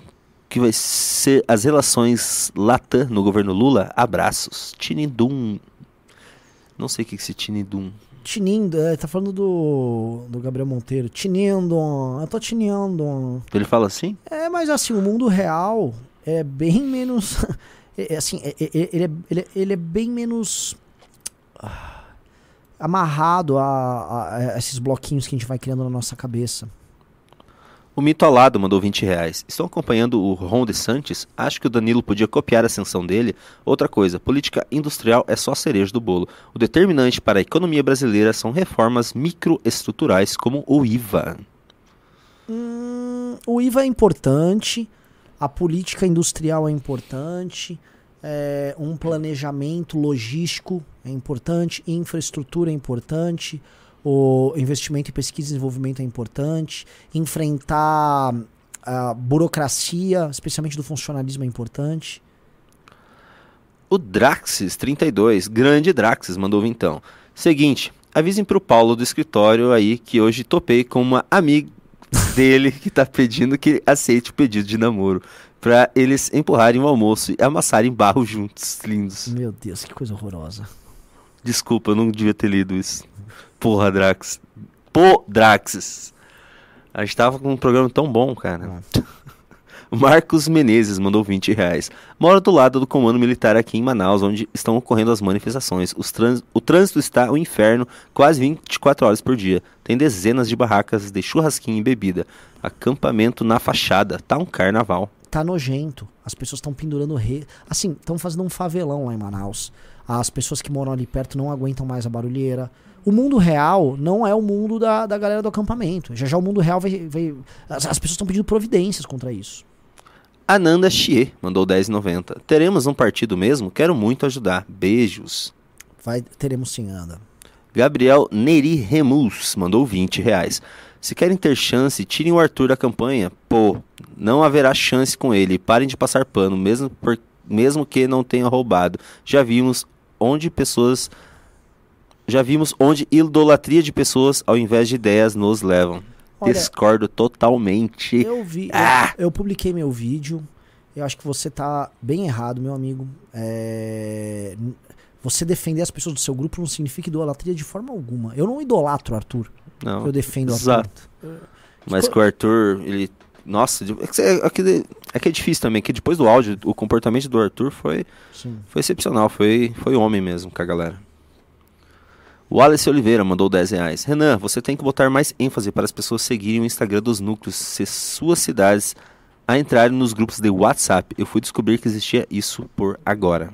que vai ser as relações Latam no governo Lula? Abraços. Tinidum. Não sei o que é esse Tinidum. Tinindo, é, tá falando do, do Gabriel Monteiro. Tinindo, eu tô tinindo. Ele fala assim? É, mas assim, o mundo real é bem menos. é, é, assim, é- é- é- ele, é, ele, é- ele é bem menos. Amarrado a, a- a esses bloquinhos que a gente vai criando na nossa cabeça. O Mito Alado mandou 20 reais. Estão acompanhando o Ron DeSantis? Acho que o Danilo podia copiar a ascensão dele. Outra coisa, política industrial é só a cereja do bolo. O determinante para a economia brasileira são reformas microestruturais como o IVA. Hum, o IVA é importante, a política industrial é importante, é, um planejamento logístico é importante, infraestrutura é importante, o investimento em pesquisa e desenvolvimento é importante, enfrentar a burocracia, especialmente do funcionalismo, é importante. O Draxis32, grande Draxis, mandou então. Seguinte, avisem pro Paulo do escritório aí que hoje topei com uma amiga dele que tá pedindo que aceite o pedido de namoro. Pra eles empurrarem o almoço e amassarem barro juntos. Lindos. Meu Deus, que coisa horrorosa. Desculpa, eu não devia ter lido isso. Porra, Drax. Pô, Draxis. A gente tava com um programa tão bom, cara. Marcos Menezes mandou 20 reais. Moro do lado do comando militar aqui em Manaus, onde estão ocorrendo as manifestações. Os trans- O trânsito está o inferno, quase 24 horas por dia. Tem dezenas de barracas de churrasquinho e bebida. Acampamento na fachada. Tá um carnaval. Tá nojento. As pessoas estão pendurando re... Assim, estão fazendo um favelão lá em Manaus. As pessoas que moram ali perto não aguentam mais a barulheira. O mundo real não é o mundo da, da galera do acampamento. Já já o mundo real vai. vai- as, as pessoas estão pedindo providências contra isso. Ananda Chie mandou 10,90. Teremos um partido mesmo? Quero muito ajudar. Beijos. Vai, teremos sim, anda. Gabriel Neri Remus mandou 20 reais. Se querem ter chance, tirem o Arthur da campanha. Pô, não haverá chance com ele. Parem de passar pano, mesmo, por, mesmo que não tenha roubado. Já vimos onde pessoas. Já vimos onde idolatria de pessoas ao invés de ideias nos levam. Olha, Discordo totalmente. eu vi. Ah! Eu, eu publiquei meu vídeo. Eu acho que você tá bem errado, meu amigo. É, Você defender as pessoas do seu grupo não significa idolatria de forma alguma. Eu não idolatro o Arthur. Não. Eu defendo o Arthur. Exato. Mas que o Arthur, ele. Nossa, é que, é, que, é que é difícil também, que depois do áudio, o comportamento do Arthur foi, Sim. foi excepcional, foi, foi homem mesmo com a galera. O Wallace Oliveira mandou 10 reais. Renan, você tem que botar mais ênfase para as pessoas seguirem o Instagram dos núcleos, se suas cidades a entrarem nos grupos de WhatsApp. Eu fui descobrir que existia isso por agora.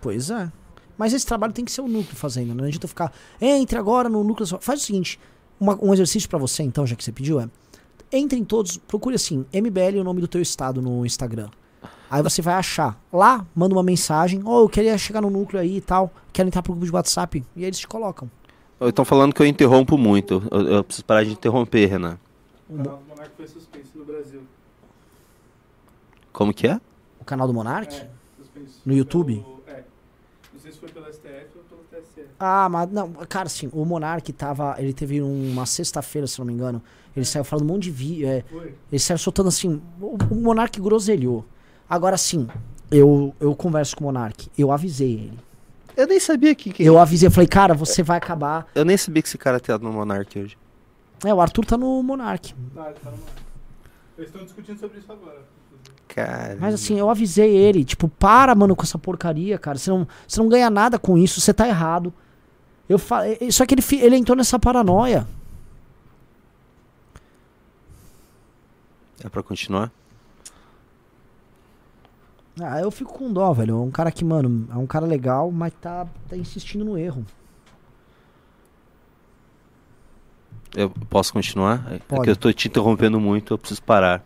Pois é. Mas esse trabalho tem que ser o núcleo fazendo, não adianta ficar. Entre agora no núcleo. só." Faz o seguinte: uma- um exercício pra você, então, já que você pediu, é. Entrem todos, procure assim, MBL é o nome do teu estado no Instagram. Aí você vai achar. Lá, manda uma mensagem. Oh, eu queria chegar no núcleo aí e tal. Quero entrar pro grupo de WhatsApp. E aí eles te colocam. Estão falando que eu interrompo muito. Eu, eu preciso parar de interromper, Renan. O canal do Monark foi suspenso no Brasil. Como que é? O canal do Monark? É. No YouTube? Pelo- é. Não sei se foi pelo STF ou pelo TSE. Ah, mas não, cara, assim, o Monark tava. Ele teve uma sexta-feira, se não me engano. Ele saiu falando um monte de vídeo. É? Ele saiu soltando assim. O, o Monark groselhou. Agora sim, eu, eu converso com o Monark. Eu avisei ele. Eu nem sabia que. que... Eu avisei, eu falei, cara, você vai acabar. Eu nem sabia que esse cara tinha no Monark hoje. É, o Arthur tá no Monark. Tá, ele tá no Monark. Eles estão discutindo sobre isso agora. Cara. Mas assim, eu avisei ele. Tipo, para, mano, com essa porcaria, cara. Você não, você não ganha nada com isso, você tá errado. Eu falei. Só que ele, ele entrou nessa paranoia. É pra continuar? Ah, eu fico com dó, velho. É um cara que, mano, é um cara legal, mas tá, tá insistindo no erro. Eu posso continuar? É Pode. que eu tô te interrompendo muito, eu preciso parar.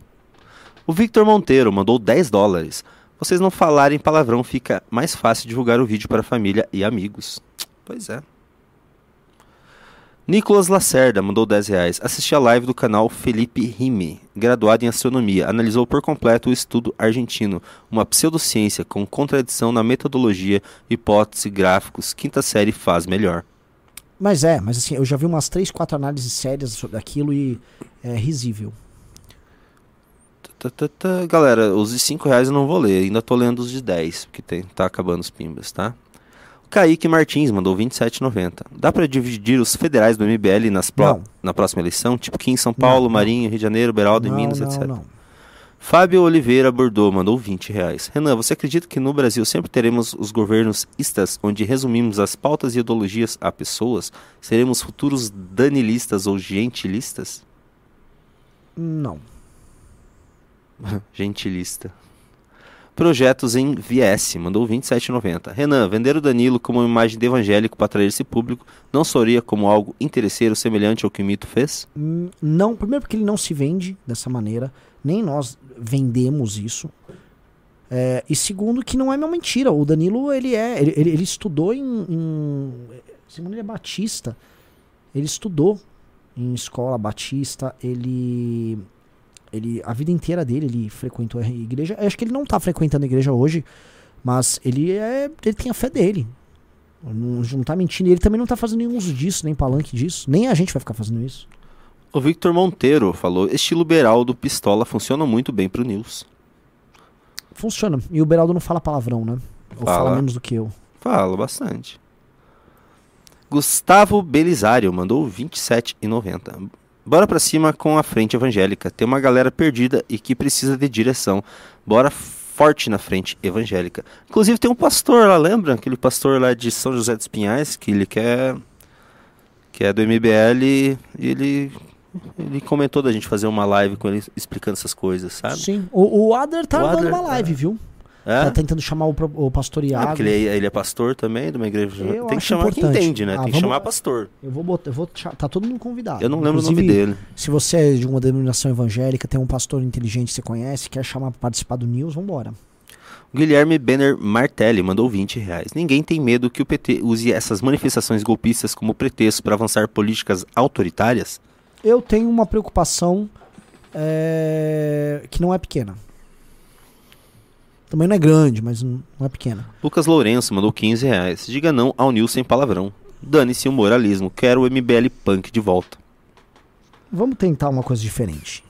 O Victor Monteiro mandou 10 dólares. Vocês não falarem palavrão, fica mais fácil divulgar o vídeo para família e amigos. Pois é. Nicolas Lacerda mandou 10 reais. Assisti a live do canal Felipe Rime, graduado em astronomia. Analisou por completo o estudo argentino, uma pseudociência com contradição na metodologia, hipótese, gráficos. Quinta série faz melhor. Mas é, mas assim, eu já vi umas 3, 4 análises sérias sobre aquilo e é risível. Tá, tá, tá. Galera, os de 5 reais eu não vou ler, ainda tô lendo os de 10, porque tem, tá acabando os pimbas, tá? Kaique Martins mandou 27,90. Dá pra dividir os federais do MBL nas pro- na próxima eleição? Tipo em São Paulo, Não. Marinho, Rio de Janeiro, Beraldo, em não, Minas, não, etc. não. Fábio Oliveira Bordeaux mandou 20 reais. Renan, você acredita que no Brasil sempre teremos os governos istas, onde resumimos as pautas e ideologias a pessoas? Seremos futuros danilistas ou gentilistas? Não. Gentilista. Projetos em VS, mandou 27,90. Renan, vender o Danilo como uma imagem de evangélico para atrair esse público não soaria como algo interesseiro semelhante ao que o mito fez? Hum, Não, primeiro porque ele não se vende dessa maneira, nem nós vendemos isso. É, e segundo que não é uma mentira. O Danilo ele é, ele, ele, ele estudou em, em, segundo ele é batista, ele estudou em escola batista, ele ele a vida inteira dele ele frequentou a igreja. Eu acho que ele não tá frequentando a igreja hoje, mas ele é ele tem a fé dele. Não, não tá mentindo. E ele também não tá fazendo nenhum uso disso, nem palanque disso. Nem a gente vai ficar fazendo isso. O Victor Monteiro falou: estilo Beraldo Pistola funciona muito bem pro News. Funciona. E o Beraldo não fala palavrão, né? Ou Fala. fala menos do que eu. Fala bastante. Gustavo Belisário mandou 27,90. Bora pra cima com a frente evangélica. Tem uma galera perdida e que precisa de direção. Bora forte na frente evangélica. Inclusive tem um pastor lá, lembra? Aquele pastor lá de São José dos Pinhais que ele quer que é do MBL e ele ele comentou da gente fazer uma live com ele explicando essas coisas, sabe? Sim. O, o Adler tá O dando Adler, uma live, é. viu? É? Tá tentando chamar o, o pastor Ah, Iago. porque ele é, ele é pastor também de uma igreja. Eu Tem que chamar quem importante. entende, né? Ah, Tem que vamos- chamar pastor. Eu vou botar, eu vou tá todo mundo convidado. Eu não lembro o nome Inclusive, dele. Se você é de uma denominação evangélica, tem um pastor inteligente que você conhece, quer chamar pra participar do News, vambora. Guilherme Benner Martelli mandou 20 reais. Ninguém tem medo que o PT use essas manifestações golpistas como pretexto para avançar políticas autoritárias? Eu tenho uma preocupação é, que não é pequena. Também não é grande, mas não é pequena. Lucas Lourenço mandou 15 reais. Diga não ao Nil sem palavrão. Dane-se o moralismo. Quero o MBL Punk de volta. Vamos tentar uma coisa diferente.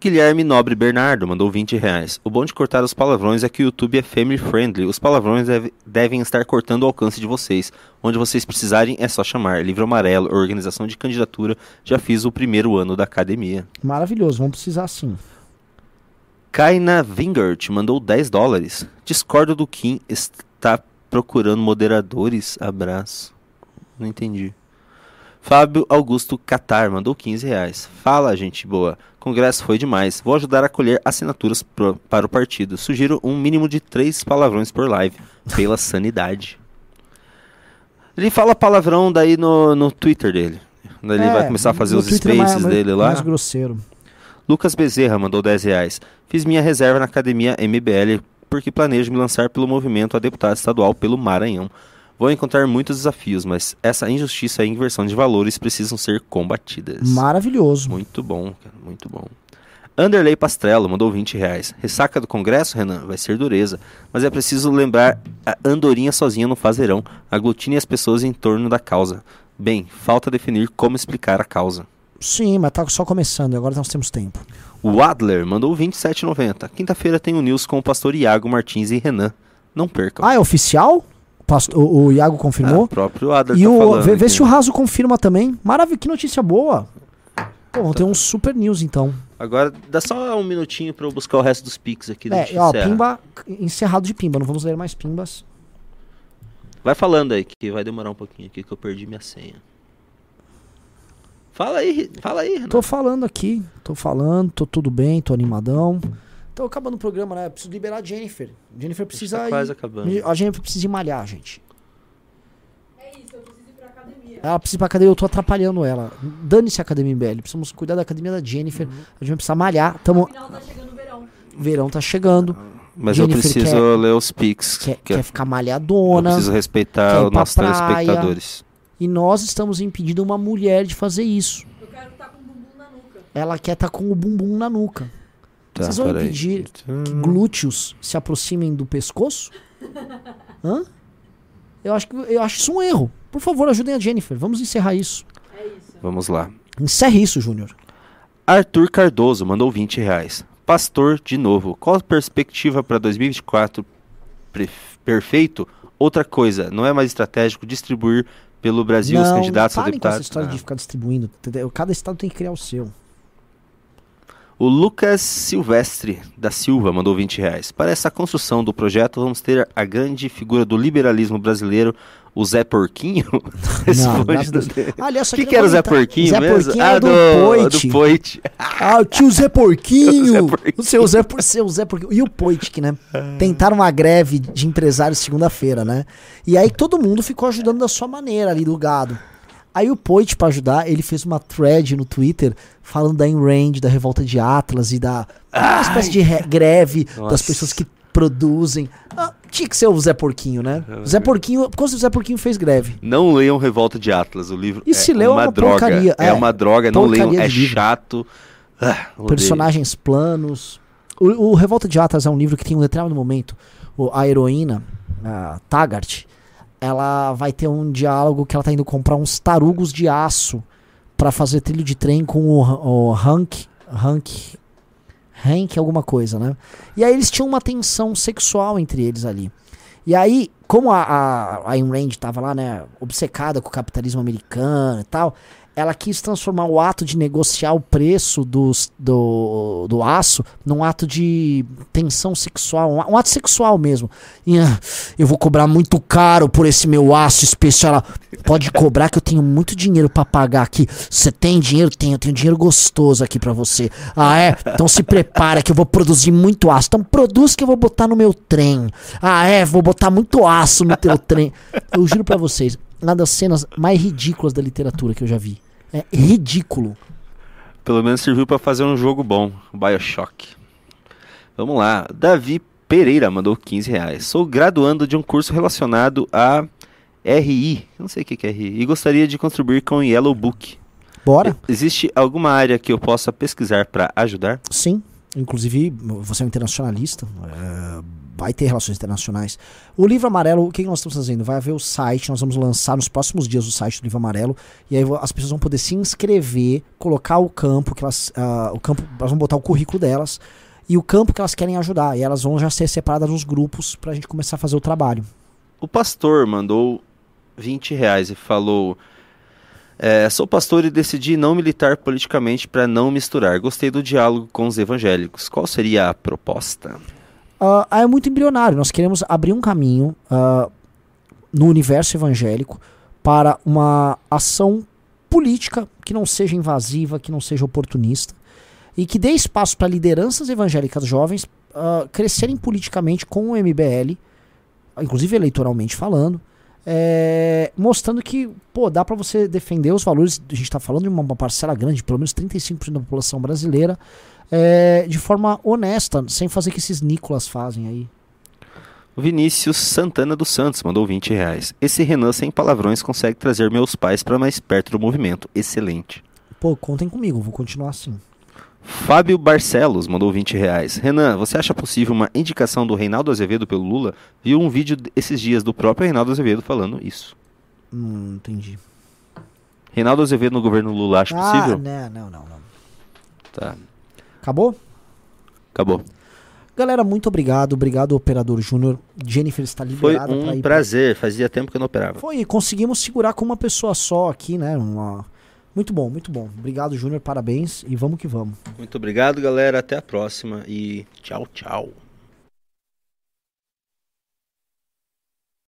Guilherme Nobre Bernardo mandou 20 reais. O bom de cortar os palavrões é que o YouTube é family friendly. Os palavrões deve- devem estar cortando o alcance de vocês. Onde vocês precisarem é só chamar. Livro amarelo, organização de candidatura. Já fiz o primeiro ano da academia. Maravilhoso, vamos precisar sim. Kaina Vingert mandou 10 dólares. Discordo do Kim. Está procurando moderadores? Abraço. Não entendi. Fábio Augusto Catar mandou 15 reais. Fala, gente boa. Congresso foi demais. Vou ajudar a colher assinaturas pro- para o partido. Sugiro um mínimo de três palavrões por live. Pela sanidade. Ele fala palavrão daí no, no Twitter dele. Ele É, vai começar a fazer os Twitter é spaces mais- dele lá. Mais grosseiro. Lucas Bezerra mandou 10 reais. Fiz minha reserva na academia MBL porque planejo me lançar pelo movimento a deputado estadual pelo Maranhão. Vou encontrar muitos desafios, mas essa injustiça e inversão de valores precisam ser combatidas. Maravilhoso. Muito bom, cara, muito bom. Anderley Pastrello mandou 20 reais. Ressaca do Congresso, Renan? Vai ser dureza. Mas é preciso lembrar, a andorinha sozinha não faz verão. Aglutine as pessoas em torno da causa. Bem, falta definir como explicar a causa. Sim, mas tá só começando, agora nós temos tempo. O Adler mandou 27,90. Quinta-feira tem o news com o pastor Iago Martins e Renan. Não percam. Ah, é oficial? O, o, o Iago confirmou? o próprio Adler e tá o, falando vê, vê se o Raso confirma também. Maravilha, que notícia boa. Pô, vamos ter um super news então. Agora, dá só um minutinho pra eu buscar o resto dos pics aqui. É, ó, encerra. Pimba, encerrado de Pimba, não vamos ler mais Pimbas. Vai falando aí, que vai demorar um pouquinho aqui, que eu perdi minha senha. Fala aí, fala aí, Renan. Tô falando aqui, tô falando, tô tudo bem, tô animadão. Tô acabando o programa, né? Preciso liberar a Jennifer. Jennifer precisa Tá quase ir. acabando. A Jennifer precisa ir malhar, gente. É isso, eu preciso ir pra academia. Ela precisa ir pra academia, eu tô atrapalhando ela. Dane-se a academia MBL. Precisamos cuidar da academia da Jennifer. Uhum. A gente vai precisar malhar. Tamo... Afinal, tá chegando o verão. Verão tá chegando. Mas eu Jennifer preciso quer- ler os pics. Quer, que é quer ficar eu malhadona. preciso respeitar quer os pra nossos praia. telespectadores. E nós estamos impedindo uma mulher de fazer isso. Eu quero estar com o bumbum na nuca. Ela quer estar com o bumbum na nuca. Tá, Vocês vão peraí. impedir que glúteos se aproximem do pescoço? Hã? Eu acho, que, eu acho isso um erro. Por favor, ajudem a Jennifer. Vamos encerrar isso. É isso. Vamos lá. Encerre isso, Júnior. Arthur Cardoso mandou 20 reais. Pastor, de novo, qual a perspectiva para 2024? Pre- perfeito? Outra coisa, não é mais estratégico distribuir pelo Brasil os não, candidatos a parem com essa deputados? história Ah. de ficar distribuindo. Cada estado tem que criar o seu. O Lucas Silvestre da Silva mandou 20 reais. Para essa construção do projeto, vamos ter a grande figura do liberalismo brasileiro, o Zé Porquinho? Deus. do- Aliás, O que, que era o Zé. Porquinho Zé mesmo? Porquinho ah, do, Poit. do Poit. Ah, o tio Zé Porquinho. O Zé Porquinho. O seu Zé, Por- seu Zé Porquinho. E o Poitic, né? Tentaram uma greve de empresários segunda-feira, né? E aí todo mundo ficou ajudando da sua maneira ali do gado. Aí o Poit, pra ajudar, ele fez uma thread no Twitter falando da Ayn da revolta de Atlas e da uma espécie de re- greve das Nossa. pessoas que produzem. Ah, tinha que ser o Zé Porquinho, né? O Zé Porquinho, por do Zé Porquinho fez greve. Não leiam Revolta de Atlas, o livro E é se leu, é uma, uma droga. porcaria. É, É, uma droga, não leiam, é livro. chato. Ah, personagens planos. O, o Revolta de Atlas é um livro que tem um determinado momento. o- a heroína, a Taggart, ela vai ter um diálogo que ela tá indo comprar uns tarugos de aço pra fazer trilho de trem com o, o Hank. Hank. Hank alguma coisa, né? E aí eles tinham uma tensão sexual entre eles ali. E aí, como a, a, a Ayn Rand tava lá, né, obcecada com o capitalismo americano e tal, ela quis transformar o ato de negociar o preço dos, do, do aço num ato de tensão sexual, um, ato sexual mesmo. Ah, eu vou cobrar muito caro por esse meu aço especial. Pode cobrar que eu tenho muito dinheiro pra pagar aqui. Você tem dinheiro? Tenho, eu tenho dinheiro gostoso aqui pra você. Ah, é? Então se prepara que eu vou produzir muito aço. Então produz que eu vou botar no meu trem. Ah, é? Vou botar muito aço no teu trem. Eu juro pra vocês, uma das cenas mais ridículas da literatura que eu já vi. É ridículo. Pelo menos serviu pra fazer um jogo bom, Bioshock. Vamos lá, Davi Pereira mandou 15 reais. Sou graduando de um curso relacionado a RI, não sei o que é RI, e gostaria de contribuir com o Yellow Book. Bora? Existe alguma área que eu possa pesquisar para ajudar? Sim. Inclusive, você é um internacionalista, é, vai ter relações internacionais. O livro amarelo, o que nós estamos fazendo? Vai haver o site, nós vamos lançar nos próximos dias o site do livro amarelo, e aí as pessoas vão poder se inscrever, colocar o campo, que elas, ah, o campo, elas vão botar o currículo delas, e o campo que elas querem ajudar, e elas vão já ser separadas nos grupos pra gente começar a fazer o trabalho. O pastor mandou 20 reais e falou: é, Sou pastor e decidi não militar politicamente para não misturar. Gostei do diálogo com os evangélicos. Qual seria a proposta? Ah, é muito embrionário. Nós queremos abrir um caminho ah, no universo evangélico para uma ação política que não seja invasiva, que não seja oportunista e que dê espaço para lideranças evangélicas jovens ah, crescerem politicamente com o MBL, inclusive eleitoralmente falando. É, mostrando que, pô, dá para você defender os valores. A gente está falando de uma parcela grande, pelo menos 35% da população brasileira, é, de forma honesta, sem fazer o que esses Nicolas fazem aí. O Vinícius Santana dos Santos mandou 20 reais. Esse Renan sem palavrões consegue trazer meus pais para mais perto do movimento. Excelente. Pô, contem comigo, vou continuar assim. Fábio Barcelos mandou 20 reais. Renan, você acha possível uma indicação do Reinaldo Azevedo pelo Lula? Viu um vídeo esses dias do próprio Reinaldo Azevedo falando isso. Não entendi. Reinaldo Azevedo no governo Lula, acha ah, possível? não, não, não, não. Tá, Acabou? acabou. Galera, muito obrigado. Obrigado, Operador Júnior. Jennifer está Foi liberada pra um ir. prazer, fazia tempo que eu não operava. Foi, conseguimos segurar com uma pessoa só aqui, né? Uma... Muito bom, muito bom. Obrigado, Júnior. Parabéns e vamos que vamos. Muito obrigado, galera. Até a próxima e tchau, tchau.